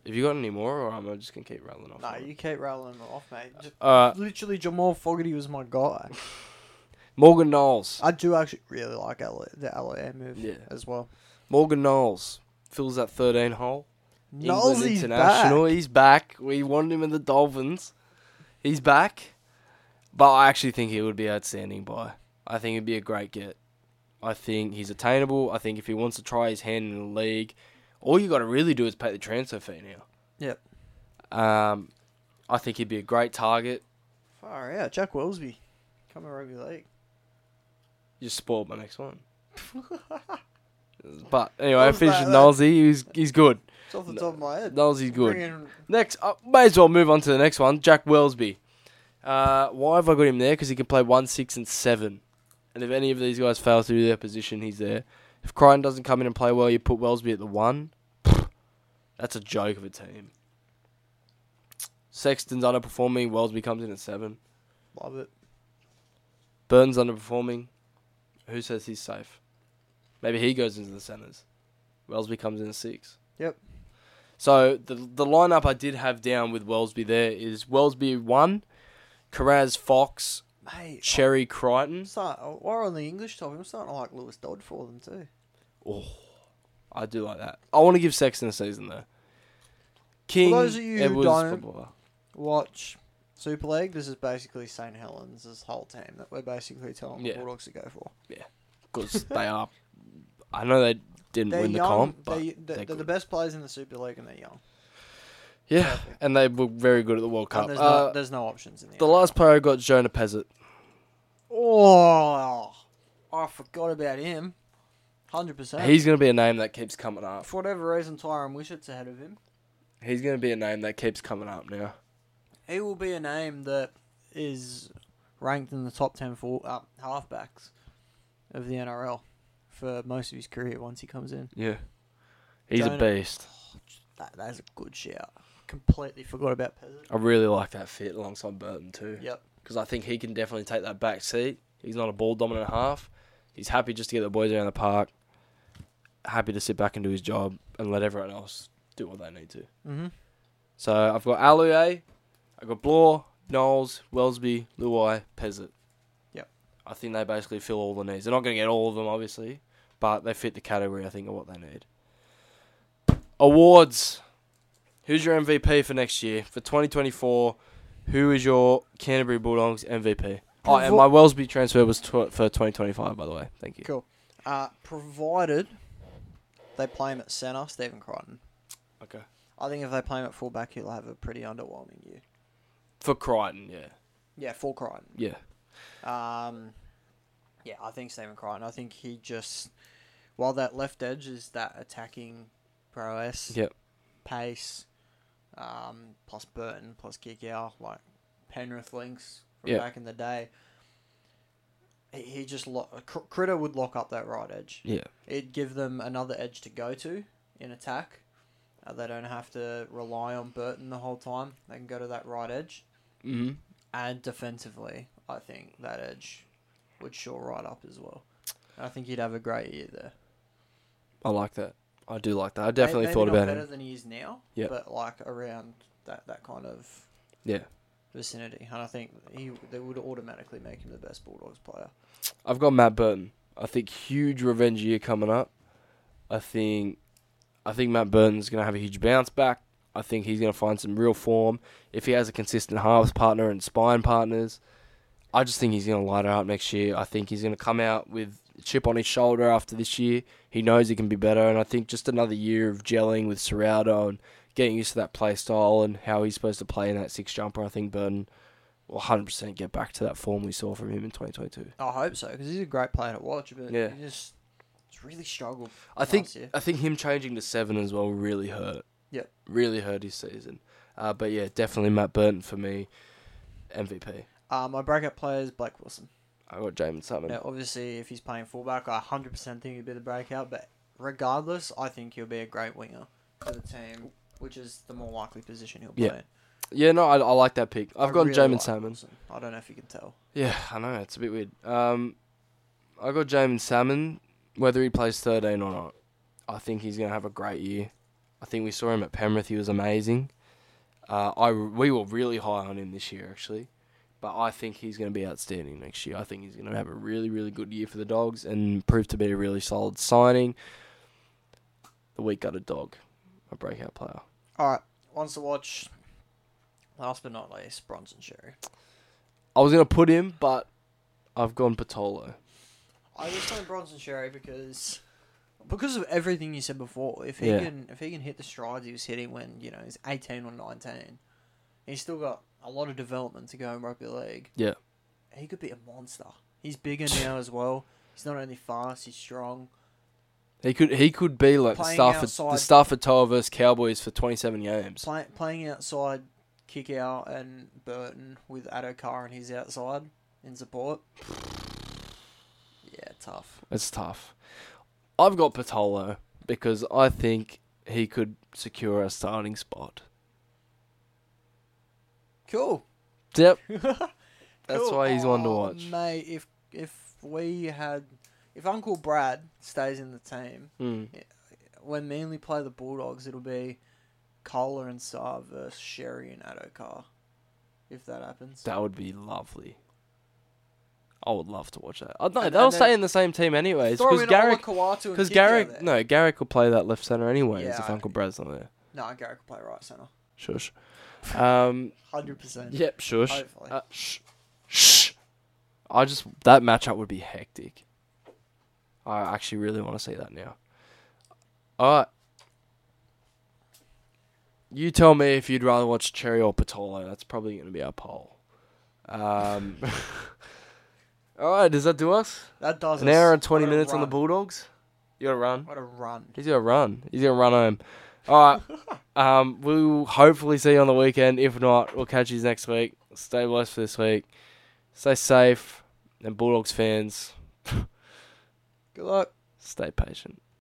A: Have you got any more, or am I just gonna keep rattling off?
B: No, you keep rattling off, mate. Just,
A: Uh,
B: literally, Jamal Fogarty was my guy. [LAUGHS]
A: Morgan Knowles.
B: I do actually really like Elliot, the Elliot move
A: Yeah.
B: as well.
A: Morgan Knowles fills that 13 hole. England
B: Nolsey's
A: international.
B: back.
A: He's back. We wanted him in the Dolphins. He's back. But I actually think he would be outstanding buy. I think it'd be a great get. I think he's attainable. I think if he wants to try his hand in the league, all you got to really do is pay the transfer fee now.
B: Yep.
A: Um, I think he'd be a great target.
B: Far out. Jack Welsby. Come rugby league.
A: You spoiled my next one. [LAUGHS] but anyway, I finished with Nolsey. He's he's good.
B: It's off the top of my head.
A: Nolsey's good.
B: In-
A: Next, uh, may as well move on to the next one. Jack Welsby. Uh, why have I got him there? Because he can play one, six, and seven. And if any of these guys fail to do their position, he's there. If Crichton doesn't come in and play well, you put Welsby at the one. That's a joke of a team. Sexton's underperforming. Welsby comes in at seven.
B: Love it.
A: Burns underperforming. Who says he's safe? Maybe he goes into the centres. Welsby comes in at six.
B: Yep.
A: So the the lineup I did have down with Welsby there is Welsby one, Kiraz Fox,
B: Mate,
A: Xerri Crichton.
B: Start, while we're on the English topic, I'm starting to like Lewis Dodd for them too.
A: Oh, I do like that. I want to give sex Sexton a season though. King, For
B: those of you who
A: Edwards,
B: don't-
A: blah, blah, blah.
B: Watch Super League. This is basically St Helens' this whole team that we're basically telling
A: Yeah.
B: the Bulldogs to go for.
A: Yeah, because they are. I know they didn't
B: They're
A: win the
B: young.
A: comp, but
B: they,
A: they're
B: they're, they're the
A: good.
B: best players in the Super League, and they're young.
A: yeah,
B: Perfect.
A: and they were very good at the World
B: And
A: Cup.
B: there's,
A: Uh,
B: no, there's no options in the.
A: the
B: NRL.
A: last player I got Jonah Pezet.
B: Oh, I forgot about him. Hundred percent.
A: He's going to be a name that keeps coming up.
B: for whatever reason, Tyran Wishart's ahead of him.
A: He's going to be a name that keeps coming up now.
B: He will be a name that is ranked in the top ten for uh, halfbacks of the NRL for most of his career. Once he comes in,
A: Yeah, he's
B: Jonah-
A: a beast. [SIGHS]
B: that that's a good shout. Completely forgot about Peasant.
A: I really like that fit alongside Burton too.
B: Yep.
A: because I think he can definitely take that back seat. He's not a ball dominant half. He's happy just to get the boys around the park. Happy to sit back and do his job and let everyone else do what they need to.
B: Mm-hmm.
A: So I've got Aloiai, I've got Blore, Knowles, Welsby, Luai, Pezet.
B: Yep.
A: I think they basically fill all the needs. They're not going to get all of them, obviously, but they fit the category, I think, of what they need. Awards. Who's your MVP for next year? For 2024, who is your Canterbury Bulldogs MVP? Oh, and my Welsby transfer was tw- for 2025, by the way. Thank you.
B: Cool. Uh, provided they play him at centre, Stephen Crichton.
A: Okay.
B: I think if they play him at fullback, he'll have a pretty underwhelming year.
A: For Crichton, yeah.
B: Yeah, full Crichton.
A: Yeah.
B: Um, yeah, I think Stephen Crichton. I think he just, while that left edge is that attacking prowess,
A: Yep.
B: pace, um, plus Burton, plus Kikau, like Penrith links from
A: Yeah.
B: back in the day. He, just lo- Critter would lock up that right edge.
A: Yeah.
B: It'd give them another edge to go to in attack. Uh, they don't have to rely on Burton the whole time. They can go to that right edge.
A: hmm
B: And defensively, I think that edge would shore right up as well. I think he'd have a great year there.
A: I like that. I do like that. I definitely
B: maybe
A: thought
B: not
A: about
B: better
A: him.
B: than he is now.
A: Yeah.
B: But like around that, that kind of
A: Yeah.
B: Vicinity, and I think he they would automatically make him the best Bulldogs player.
A: I've got Matt Burton. I think huge revenge year coming up. I think I think Matt Burton's gonna have a huge bounce back. I think he's gonna find some real form. If he has a consistent halves partner and spine partners, I just think he's gonna light it up next year. I think he's gonna come out with a chip on his shoulder after this year. He knows he can be better, and I think just another year of gelling with Ciraldo and getting used to that play style and how he's supposed to play in that six jumper. I think Burton will 100% get back to that form we saw from him in 2022.
B: I hope so because he's a great player to watch, but
A: Yeah.
B: he just really struggled.
A: I think
B: year.
A: I think him changing to seven as well really hurt.
B: Yep.
A: Really hurt his season. Uh, but yeah, definitely Matt Burton for me, MVP.
B: Uh, my breakout player is Blake Wilson.
A: I got Jaeman Salmon.
B: Now, obviously, if he's playing fullback, I 100% think he'd be the breakout. But regardless, I think he'll be a great winger for the team, which is the more likely position he'll play.
A: Yeah, Yeah, no, I, I like that pick. I've
B: I
A: got
B: really
A: Jaeman
B: like
A: Salmon.
B: Wilson. I don't know if you can tell.
A: Yeah, I know it's a bit weird. Um, I got Jaeman Salmon. Whether he plays thirteen or not, I think he's gonna have a great year. I I think we saw him at Penrith. He was amazing. Uh, I we were really high on him this year actually, but I think he's going to be outstanding next year. I think he's going to have a really really good year for the Dogs and prove to be a really solid signing. The week got a dog, a breakout player.
B: All right, wants to watch. Last but not least, Bronson Xerri.
A: I was going to put him, but I've gone Patolo.
B: I was saying Bronson Xerri because because of everything you said before. If he
A: Yeah.
B: can if he can hit the strides he was hitting when you know he's eighteen or nineteen, he's still got a lot of development to go in rugby league.
A: Yeah.
B: he could be a monster. He's bigger now as well. He's not only fast, he's strong.
A: He could he could be like the Stafford the
B: outside-
A: Stafford Tower versus Cowboys for twenty seven games.
B: Play, playing outside, Kikau and Burton with Addo-Carr and his outside in support. Yeah, tough.
A: It's tough. I've got Patolo because I think he could secure a starting spot.
B: Cool.
A: Yep. [LAUGHS] That's
B: Cool.
A: why he's one to
B: Oh,
A: watch.
B: Mate, if if we had if Uncle Brad stays in the team,
A: Mm.
B: when Manly play the Bulldogs, it'll be Koula and Saab versus Xerri and Addo-Carr. If that happens.
A: That would be lovely. I would love to watch that. Know
B: And-
A: they'll
B: and
A: stay in the same team anyways because Garrick
B: Olakau'atu and
A: because Garrick no Garrick will play that left center anyways
B: Yeah,
A: if Uncle Brad's not there.
B: No, Garrick will play right centre.
A: Shush. Um.
B: Hundred percent.
A: Yep. Shush.
B: Hopefully.
A: Uh, shh. Shh. I just that matchup would be hectic. I actually really want to see that now. All right. You tell me if you'd rather watch Xerri or Patolo. That's probably going to be our poll. Um, [LAUGHS] all right, does that do us?
B: that does
A: An
B: us.
A: hour and 20
B: What a
A: minutes on the. Bulldogs? You got to run?
B: What a run.
A: He's gonna run. He's gonna run home. All right. [LAUGHS] um, we'll hopefully see you on the weekend. If not, we'll catch you next week. Stay blessed for this week. Stay safe, and Bulldogs fans, [LAUGHS]
B: Good luck.
A: stay patient.